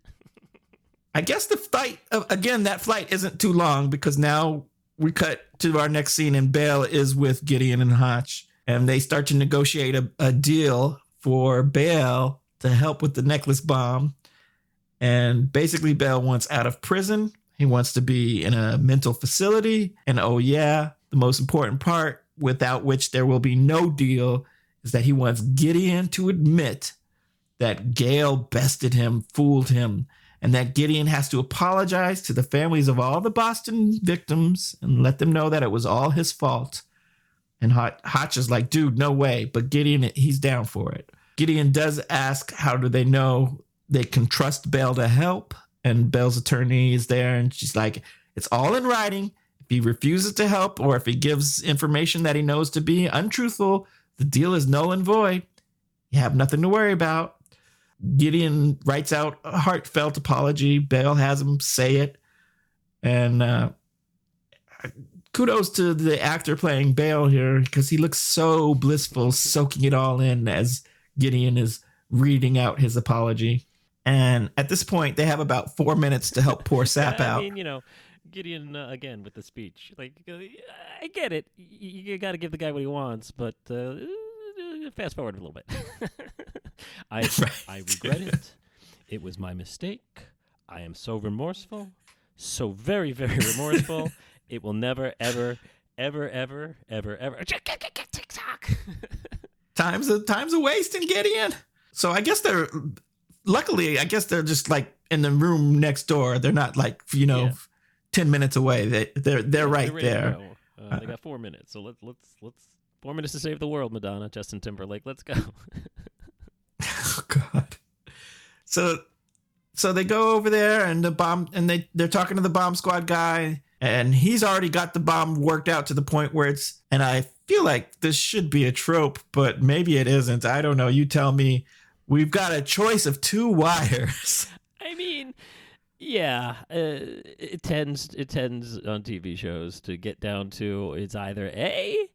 Speaker 1: I guess the flight uh, again. That flight isn't too long because now we cut to our next scene, and Bale is with Gideon and Hotch, and they start to negotiate a, a deal for Bale to help with the necklace bomb. And basically, Bale wants out of prison. He wants to be in a mental facility. And oh, yeah, the most important part, without which there will be no deal, is that he wants Gideon to admit that Bale bested him, fooled him, and that Gideon has to apologize to the families of all the Boston victims and let them know that it was all his fault. And Hotch is like, dude, no way. But Gideon, he's down for it. Gideon does ask, how do they know they can trust Bale to help? And Bale's attorney is there, and she's like, it's all in writing. If he refuses to help or if he gives information that he knows to be untruthful, the deal is null and void. You have nothing to worry about. Gideon writes out a heartfelt apology. Bale has him say it. And uh, kudos to the actor playing Bale here because he looks so blissful, soaking it all in as Gideon is reading out his apology. And at this point, they have about four minutes to help poor Sap
Speaker 2: I
Speaker 1: out.
Speaker 2: mean, you know, Gideon uh, again with the speech. Like, uh, I get it. You, you got to give the guy what he wants, but uh, fast forward a little bit. I right. I regret it. It was my mistake. I am so remorseful, so very very remorseful. it will never ever ever ever ever ever TikTok.
Speaker 1: time's a time's a waste in Gideon. So I guess they're luckily I guess they're just like in the room next door. They're not like you know. Yeah. 10 minutes away they they're they're yeah, right there
Speaker 2: uh, they got four minutes so let's let's let's Four minutes to save the world, Madonna, Justin Timberlake. Let's go.
Speaker 1: oh God. So so they go over there and the bomb and they they're talking to the bomb squad guy and he's already got the bomb worked out to the point where it's and I feel like this should be a trope, but maybe it isn't. I don't know. You tell me. We've got a choice of two wires.
Speaker 2: I mean, yeah, uh, it tends it tends on TV shows to get down to it's either A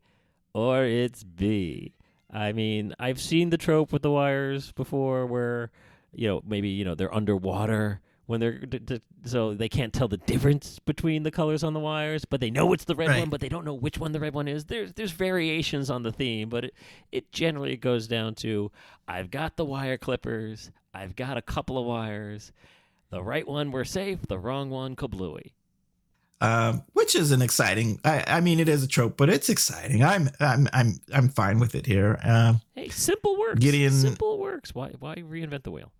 Speaker 2: or it's B. I mean, I've seen the trope with the wires before where, you know, maybe, you know, they're underwater when they're d- d- so they can't tell the difference between the colors on the wires, but they know it's the red right. one, but they don't know which one the red one is. There's there's variations on the theme, but it, it generally goes down to I've got the wire clippers, I've got a couple of wires. The right one we're safe, the wrong one kablooey
Speaker 1: um, which is an exciting. I, I, mean, it is a trope, but it's exciting. I'm I'm I'm I'm fine with it here. Uh,
Speaker 2: hey, simple works. Gideon, simple works. Why why reinvent the wheel?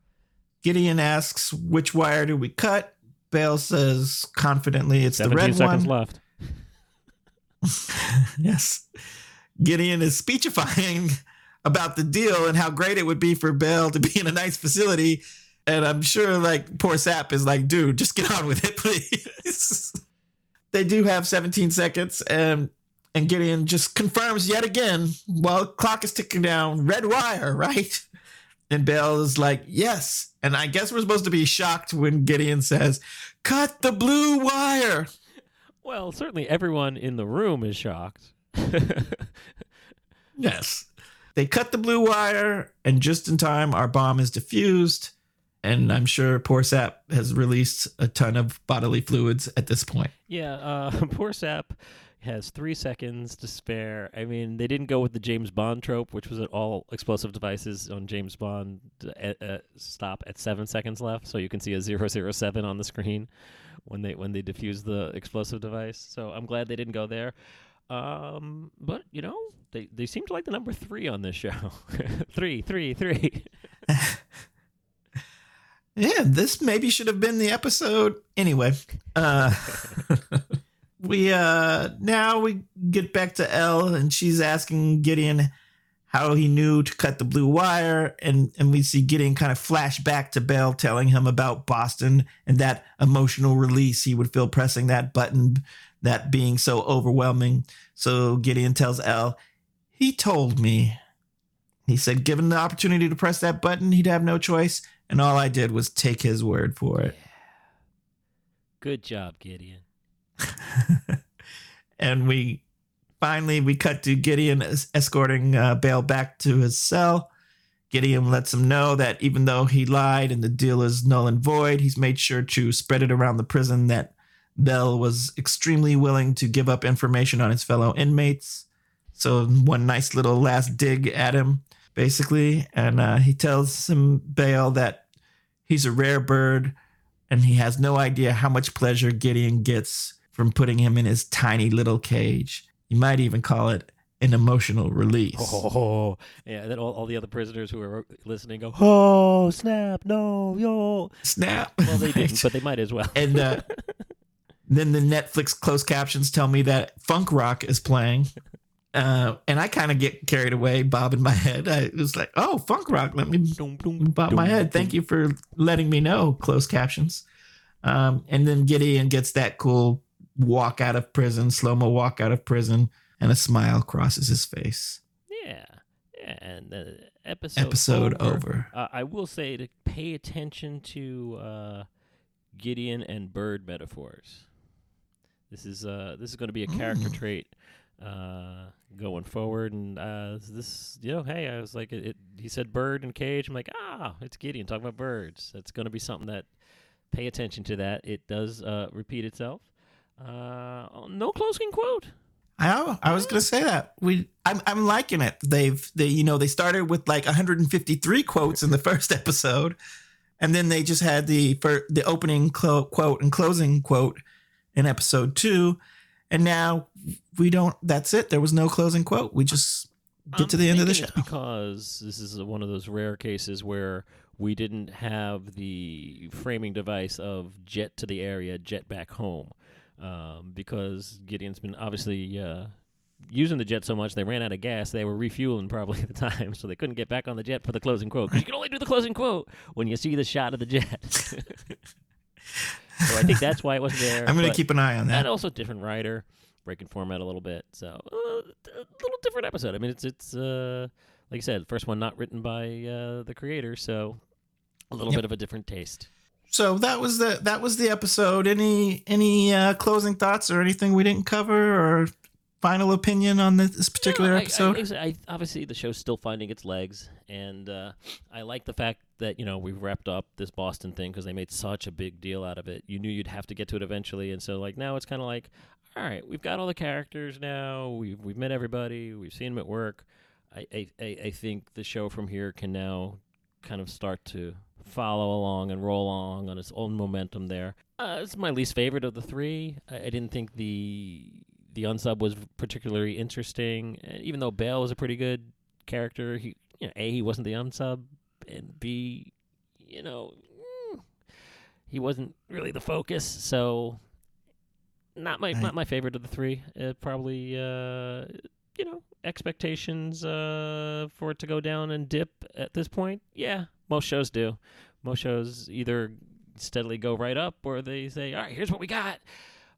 Speaker 1: Gideon asks, "Which wire do we cut?" Bale says confidently, "It's the red
Speaker 2: seconds
Speaker 1: one."
Speaker 2: left.
Speaker 1: yes, Gideon is speechifying about the deal and how great it would be for Bale to be in a nice facility. And I'm sure, like, poor Sap is like, dude, just get on with it, please they do have 17 seconds, and and Gideon just confirms yet again while clock is ticking down, red wire, right? And Bale is like, yes. And I guess we're supposed to be shocked when Gideon says, cut the blue wire.
Speaker 2: Well, certainly everyone in the room is shocked.
Speaker 1: yes. They cut the blue wire, and just in time, our bomb is defused and I'm sure poor Sap has released a ton of bodily fluids at this point.
Speaker 2: Yeah, uh, poor Sap has three seconds to spare. I mean, they didn't go with the James Bond trope, which was that all explosive devices on James Bond at, at, stop at seven seconds left, so you can see a 007 on the screen when they when they defuse the explosive device. So I'm glad they didn't go there. Um, but you know, they they seem to like the number three on this show. three, three, three.
Speaker 1: Yeah, this maybe should have been the episode. Anyway, uh we uh now we get back to Elle and she's asking Gideon how he knew to cut the blue wire and and we see Gideon kind of flash back to Bale telling him about Boston and that emotional release he would feel pressing that button that being so overwhelming. So Gideon tells Elle, he told me. He said given the opportunity to press that button, he'd have no choice and all I did was take his word for it.
Speaker 2: Good job, Gideon.
Speaker 1: and we finally we cut to Gideon escorting uh, Bale back to his cell. Gideon lets him know that even though he lied and the deal is null and void, he's made sure to spread it around the prison that Bale was extremely willing to give up information on his fellow inmates. So one nice little last dig at him. Basically, and uh, he tells him Bale that he's a rare bird, and he has no idea how much pleasure Gideon gets from putting him in his tiny little cage. You might even call it an emotional release.
Speaker 2: Oh, yeah. Then all, all the other prisoners who are listening go, "Oh, snap! No, yo,
Speaker 1: snap!"
Speaker 2: Well, they didn't, but they might as well.
Speaker 1: and uh, then the Netflix closed captions tell me that funk rock is playing. Uh, and I kind of get carried away, bobbing my head. I was like, "Oh, funk rock! Let me bob my head." Thank you for letting me know. Closed captions. Um, and then Gideon gets that cool walk out of prison, slow mo walk out of prison, and a smile crosses his face.
Speaker 2: Yeah, yeah. And the episode
Speaker 1: episode
Speaker 2: over.
Speaker 1: over.
Speaker 2: Uh, I will say to pay attention to uh, Gideon and bird metaphors. This is uh, this is going to be a character
Speaker 1: Mm.
Speaker 2: trait uh, going forward, and uh, this, you know, hey, I was like, it, it, he said bird and cage. I'm like, ah, it's Gideon talking about birds. That's going to be something that pay attention to. That it does uh, repeat itself. Uh, no closing quote.
Speaker 1: I I was gonna say that we I'm I'm liking it. They've they you know they started with like 153 quotes in the first episode, and then they just had the for the opening clo- quote and closing quote in episode two, and now we don't. That's it. There was no closing quote. We just get
Speaker 2: I'm
Speaker 1: to the end of the show.
Speaker 2: because this is one of those rare cases where we didn't have the framing device of jet to the area, jet back home, um, because Gideon's been obviously uh, using the jet so much they ran out of gas. They were refueling probably at the time, so they couldn't get back on the jet for the closing quote. Because you can only do the closing quote when you see the shot of the jet. so I think that's why it wasn't there.
Speaker 1: I'm gonna keep an eye on that.
Speaker 2: and
Speaker 1: that.
Speaker 2: also different writer, breaking format a little bit. So uh, a little different episode. I mean, it's it's uh, like I said, first one not written by uh, the creator, so a little
Speaker 1: Yep.
Speaker 2: bit of a different taste.
Speaker 1: So that was the that was the episode. Any any uh, closing thoughts or anything we didn't cover or final opinion on this, this particular
Speaker 2: No, I-
Speaker 1: episode?
Speaker 2: I, I, obviously, the show's still finding its legs, and uh, I like the fact that you know we've wrapped up this Boston thing because they made such a big deal out of it. You knew you'd have to get to it eventually, and so like now it's kind of like, all right, we've got all the characters now. We've we've met everybody. We've seen them at work. I I, I think the show from here can now kind of start to follow along and roll along on its own momentum there. Uh, it's my least favorite of the three. I, I didn't think the the unsub was particularly interesting, uh, even though Bale was a pretty good character. He, you know, a he wasn't the unsub, and b, you know, mm, he wasn't really the focus. So, not my
Speaker 1: Right.
Speaker 2: not my favorite of the three. Uh, probably, uh, you know, expectations uh, for it to go down and dip at this point. Yeah, most shows do. Most shows either steadily go right up or they say, "All right, here's what we got."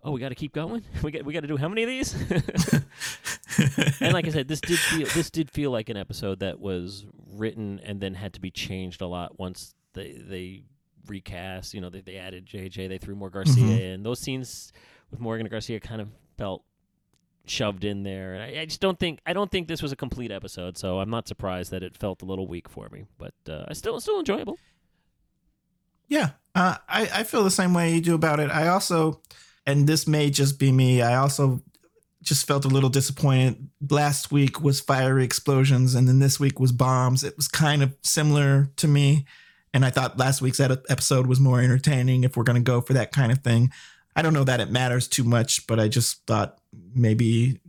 Speaker 2: Oh, we got to keep going. We got we got to do how many of these? and like I said, this did feel this did feel like an episode that was written and then had to be changed a lot once they they recast. You know, they, they added JJ, they threw more Garcia
Speaker 1: Mhm.
Speaker 2: in. Those scenes with Morgan Garcia kind of felt shoved in there. And I, I just don't think I don't think this was a complete episode. So I'm not surprised that it felt a little weak for me. But uh, I still still enjoyable.
Speaker 1: Yeah, uh, I I feel the same way you do about it. I also, and this may just be me. I also just felt a little disappointed. Last week was fiery explosions, and then this week was bombs. It was kind of similar to me, and I thought last week's episode was more entertaining. If we're going to go for that kind of thing, I don't know that it matters too much, but I just thought maybe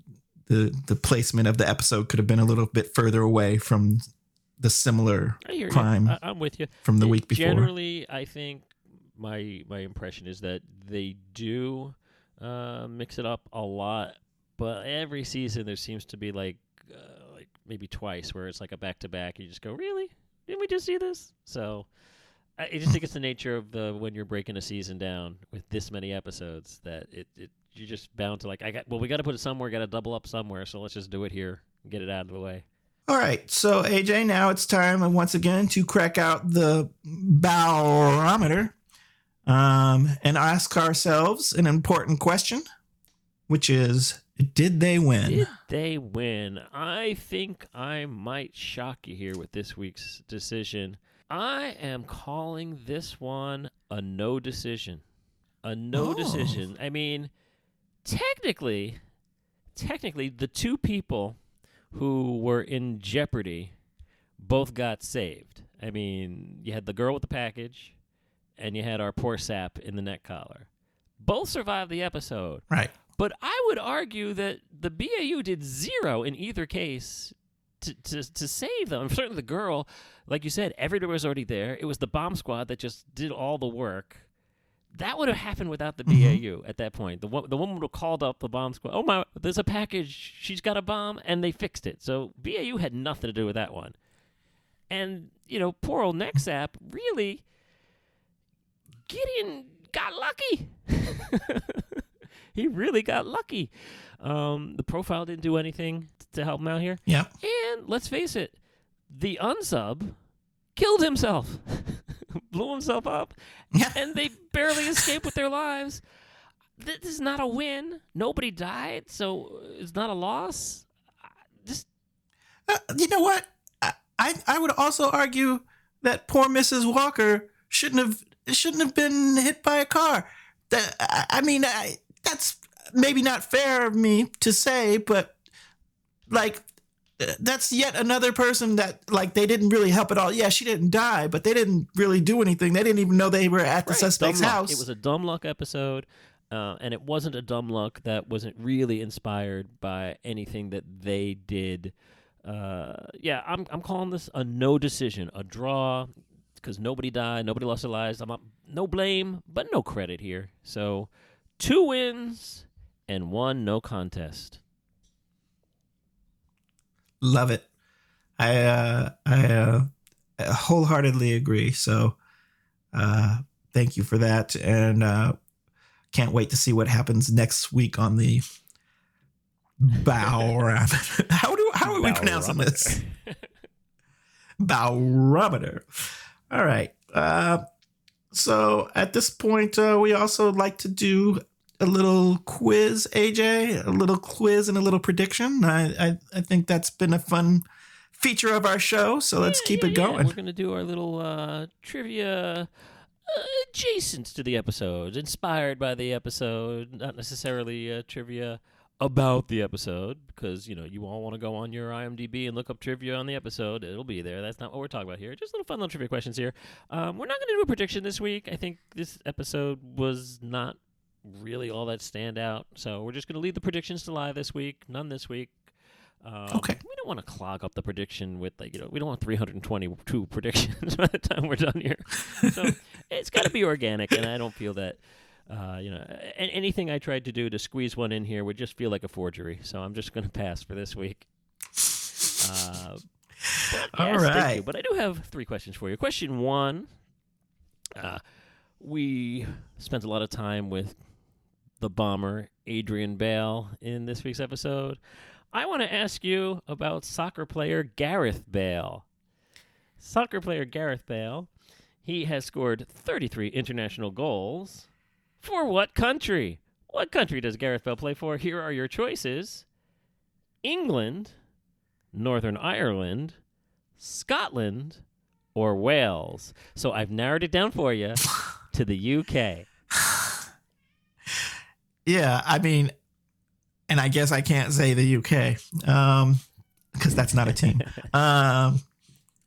Speaker 1: the the placement of the episode could have been a little bit further away from the similar Crime.
Speaker 2: I, I'm with you.
Speaker 1: from the
Speaker 2: It-
Speaker 1: week before.
Speaker 2: Generally, I think my my impression is that they do uh, mix it up a lot, but every season there seems to be like uh, like maybe twice where it's like a back to back. You just go, really? Didn't we just see this? So. I just think it's the nature of the when you're breaking a season down with this many episodes that it, it you're just bound to like I got well we got to put it somewhere got to double up somewhere so let's just do it here and get it out of the way.
Speaker 1: All right, so AJ, now it's time once again to crack out the barometer um, and ask ourselves an important question, which is Did they win?
Speaker 2: Did they win? I think I might shock you here with this week's decision. I am calling this one a no decision. A no
Speaker 1: Oh.
Speaker 2: decision. I mean, technically, technically, the two people who were in jeopardy both got saved. I mean, you had the girl with the package, and you had our poor sap in the neck collar. Both survived the episode.
Speaker 1: Right.
Speaker 2: But I would argue that the BAU did zero in either case to, to, to save them. Certainly the girl, like you said, everybody was already there. It was the bomb squad that just did all the work. That would have happened without the
Speaker 1: Mhm.
Speaker 2: BAU at that point. The wo- the woman would have called up the bomb squad. Oh my, there's a package. She's got a bomb, and they fixed it. So BAU had nothing to do with that one. And you know, poor old Nexap really. Gideon got lucky. he really got lucky. Um, the profile didn't do anything to help him out here.
Speaker 1: Yeah.
Speaker 2: And let's face it, the unsub killed himself, blew himself up,
Speaker 1: Yeah.
Speaker 2: and they barely escaped with their lives. This is not a win. Nobody died, so it's not a loss. Just
Speaker 1: Uh, you know what? I, I I would also argue that poor Mrs. Walker shouldn't have shouldn't have been hit by a car. I mean, I, that's maybe not fair of me to say, but like that's yet another person that like they didn't really help at all. Yeah, she didn't die, but they didn't really do anything. They didn't even know they were at the
Speaker 2: Right,
Speaker 1: suspect's
Speaker 2: dumb luck.
Speaker 1: house.
Speaker 2: It was a dumb luck episode, uh, and it wasn't a dumb luck that wasn't really inspired by anything that they did. Uh, yeah, I'm I'm calling this a no decision, a draw, because nobody died, nobody lost their lives. I'm not, no blame, but no credit here. So, two wins and one no contest.
Speaker 1: Love it. I uh, I uh, wholeheartedly agree. So uh, thank you for that, and uh, can't wait to see what happens next week on the Barometer. how do how are we pronouncing this? Barometer. All right. Uh, so at this point, uh, we also like to do a little quiz, AJ, a little quiz and a little prediction. I, I, I think that's been a fun feature of our show. So let's
Speaker 2: Yeah,
Speaker 1: keep
Speaker 2: yeah,
Speaker 1: it
Speaker 2: yeah.
Speaker 1: going.
Speaker 2: We're gonna do our little uh, trivia uh, adjacent to the episode, inspired by the episode, not necessarily uh, trivia about the episode, because you know you all want to go on your IMDb and look up trivia on the episode. It'll be there. That's not what we're talking about here. Just a little fun little trivia questions here. Um, we're not gonna do a prediction this week. I think this episode was not really all that stand out. So we're just gonna leave the predictions to lie this week. None this week. Um,
Speaker 1: Okay.
Speaker 2: We don't want to clog up the prediction with like you know we don't want 322 predictions by the time we're done here. So it's got to be organic, and I don't feel that. Uh, you know, a- anything I tried to do to squeeze one in here would just feel like a forgery. So I'm just going to pass for this week. Uh, but
Speaker 1: All
Speaker 2: yes,
Speaker 1: right.
Speaker 2: But I do have three questions for you. Question one: uh, We spent a lot of time with the bomber Adrian Bale in this week's episode. I want to ask you about soccer player Gareth Bale. Soccer player Gareth Bale, he has scored 33 international goals. For what country? What country does Gareth Bale play for? Here are your choices England, Northern Ireland, Scotland, or Wales. So I've narrowed it down for you to the UK.
Speaker 1: Yeah, I mean, and I guess I can't say the UK um, because that's not a team. um,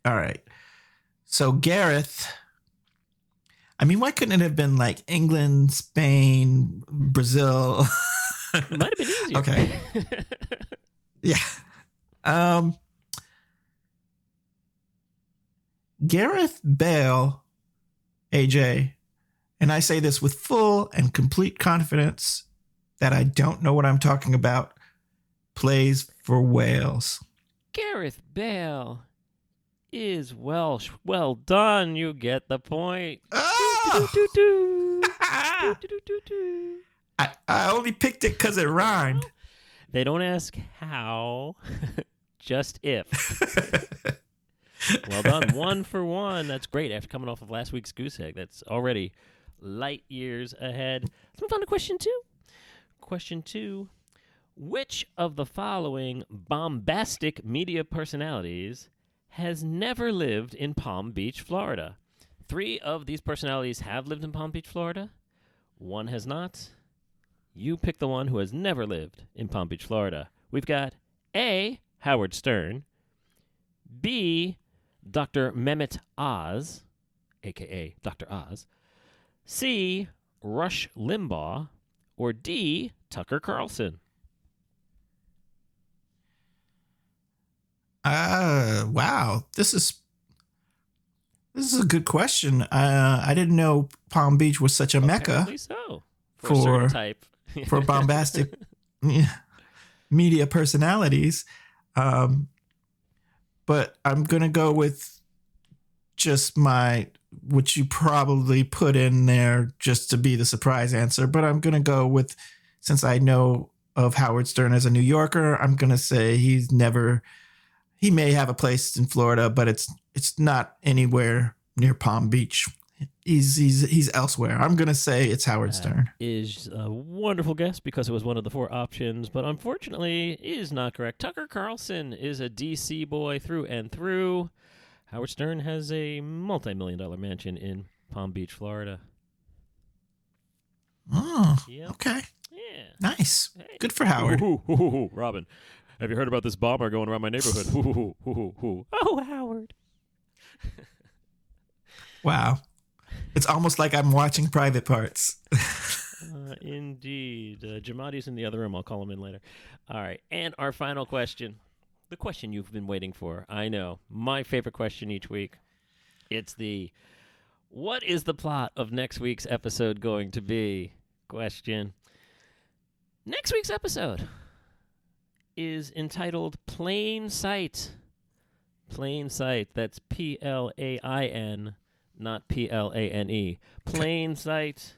Speaker 1: all right. So Gareth, I mean, why couldn't it have been like England, Spain, Brazil?
Speaker 2: It might have been easier.
Speaker 1: Okay. yeah. Um, Gareth Bale, AJ, and I say this with full and complete confidence that I don't know what I'm talking about, plays for Wales.
Speaker 2: Gareth Bale is Welsh. Well done. You get the point.
Speaker 1: Oh! I, I only picked it because it rhymed.
Speaker 2: They don't ask how, just if. Well done. one for one. That's great. After coming off of last week's goose egg, that's already light years ahead. Let's move on to question two. Question two Which of the following bombastic media personalities has never lived in Palm Beach, Florida? Three of these personalities have lived in Palm Beach, Florida. One has not. You pick the one who has never lived in Palm Beach, Florida. We've got A. Howard Stern, B. Dr. Mehmet Oz, aka Dr. Oz, C. Rush Limbaugh, or D. Tucker Carlson?
Speaker 1: Uh, wow. This is this is a good question. Uh, I didn't know Palm Beach was such a mecca
Speaker 2: so. For,
Speaker 1: For-
Speaker 2: type.
Speaker 1: for bombastic media personalities. Um, but I'm gonna go with just my which you probably put in there just to be the surprise answer. But I'm gonna go with since I know of Howard Stern as a New Yorker, I'm gonna say he's never. He may have a place in Florida, but it's it's not anywhere near Palm Beach. He's he's he's elsewhere. I'm gonna say it's Howard
Speaker 2: Uh,
Speaker 1: Stern.
Speaker 2: is a wonderful guess because it was one of the four options, but unfortunately is not correct. Tucker Carlson is a DC boy through and through. Howard Stern has a multi-million dollar mansion in Palm Beach, Florida.
Speaker 1: Oh,
Speaker 2: Yep.
Speaker 1: okay,
Speaker 2: Yeah.
Speaker 1: nice,
Speaker 2: Hey.
Speaker 1: good for Howard.
Speaker 2: Hoo, hoo, hoo, hoo. Robin, have you heard about this bomber going around my neighborhood? Hoo, hoo, hoo, hoo, hoo, hoo. Oh, Howard.
Speaker 1: Wow. It's almost like I'm watching private parts.
Speaker 2: Uh, indeed. Uh, Jamadi's in the other room. I'll call him in later. All right. And our final question. The question you've been waiting for. I know. My favorite question each week. It's the what is the plot of next week's episode going to be? Question. Next week's episode is entitled Plain Sight. Plain Sight. That's P L A I N, not P L A N E. Plain Sight.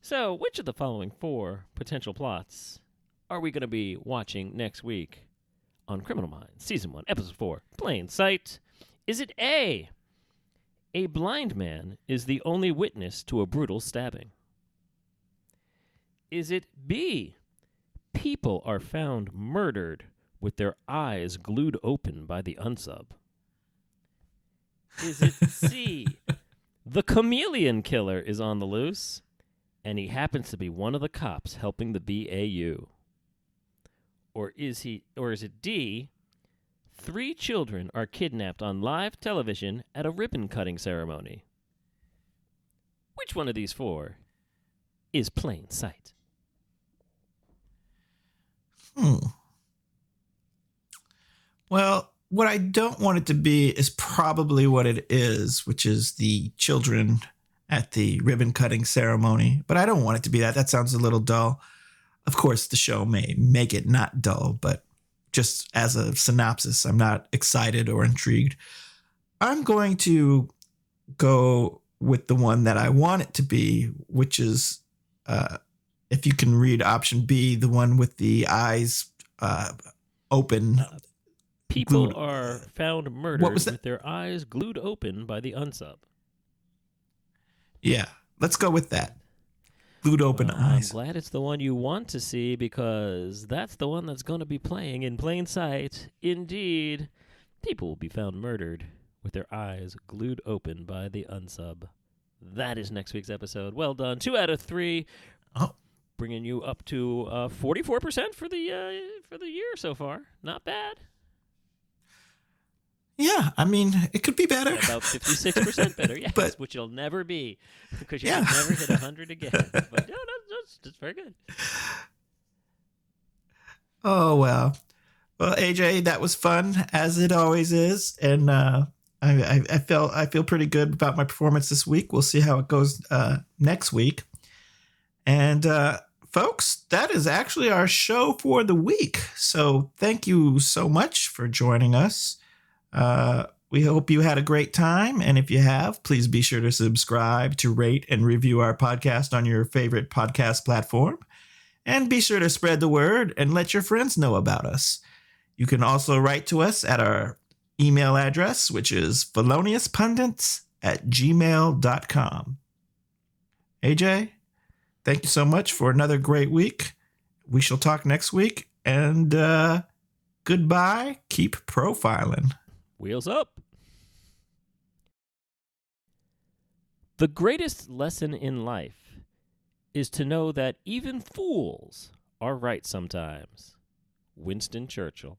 Speaker 2: So, which of the following four potential plots are we going to be watching next week on Criminal Minds, Season 1, Episode 4, Plain Sight? Is it A? A blind man is the only witness to a brutal stabbing. Is it B? People are found murdered with their eyes glued open by the unsub. Is it C? the chameleon killer is on the loose, and he happens to be one of the cops helping the BAU. Or is he or is it D? Three children are kidnapped on live television at a ribbon cutting ceremony. Which one of these four is plain sight?
Speaker 1: Hmm. Well, what I don't want it to be is probably what it is, which is the children at the ribbon cutting ceremony. But I don't want it to be that. That sounds a little dull. Of course, the show may make it not dull, but just as a synopsis, I'm not excited or intrigued. I'm going to go with the one that I want it to be, which is, uh, if you can read option B, the one with the eyes uh, open.
Speaker 2: People
Speaker 1: Glued-
Speaker 2: are found murdered with their eyes glued open by the unsub.
Speaker 1: Yeah, let's go with that. Glued open
Speaker 2: Well,
Speaker 1: eyes.
Speaker 2: I'm glad it's the one you want to see because that's the one that's going to be playing in plain sight. Indeed, people will be found murdered with their eyes glued open by the unsub. That is next week's episode. Well done. Two out of three.
Speaker 1: Oh.
Speaker 2: bringing you up to uh, forty-four percent for the uh, for the year so far. Not bad.
Speaker 1: Yeah, I mean, it could be better.
Speaker 2: About fifty-six percent better. Yes,
Speaker 1: But-
Speaker 2: which it'll never be because you'll
Speaker 1: Yeah.
Speaker 2: never hit hundred again. But no, no, that's, that's very good.
Speaker 1: Oh well. Well, AJ, that was fun as it always is, and uh, I, I, I felt I feel pretty good about my performance this week. We'll see how it goes uh, next week. And uh, folks, that is actually our show for the week. So thank you so much for joining us. Uh, we hope you had a great time, and if you have, please be sure to subscribe, to rate, and review our podcast on your favorite podcast platform. And be sure to spread the word and let your friends know about us. You can also write to us at our email address, which is feloniouspundits at gmail.com. AJ, thank you so much for another great week. We shall talk next week. And uh, goodbye. Keep profiling.
Speaker 2: Wheels up. The greatest lesson in life is to know that even fools are right sometimes. Winston Churchill.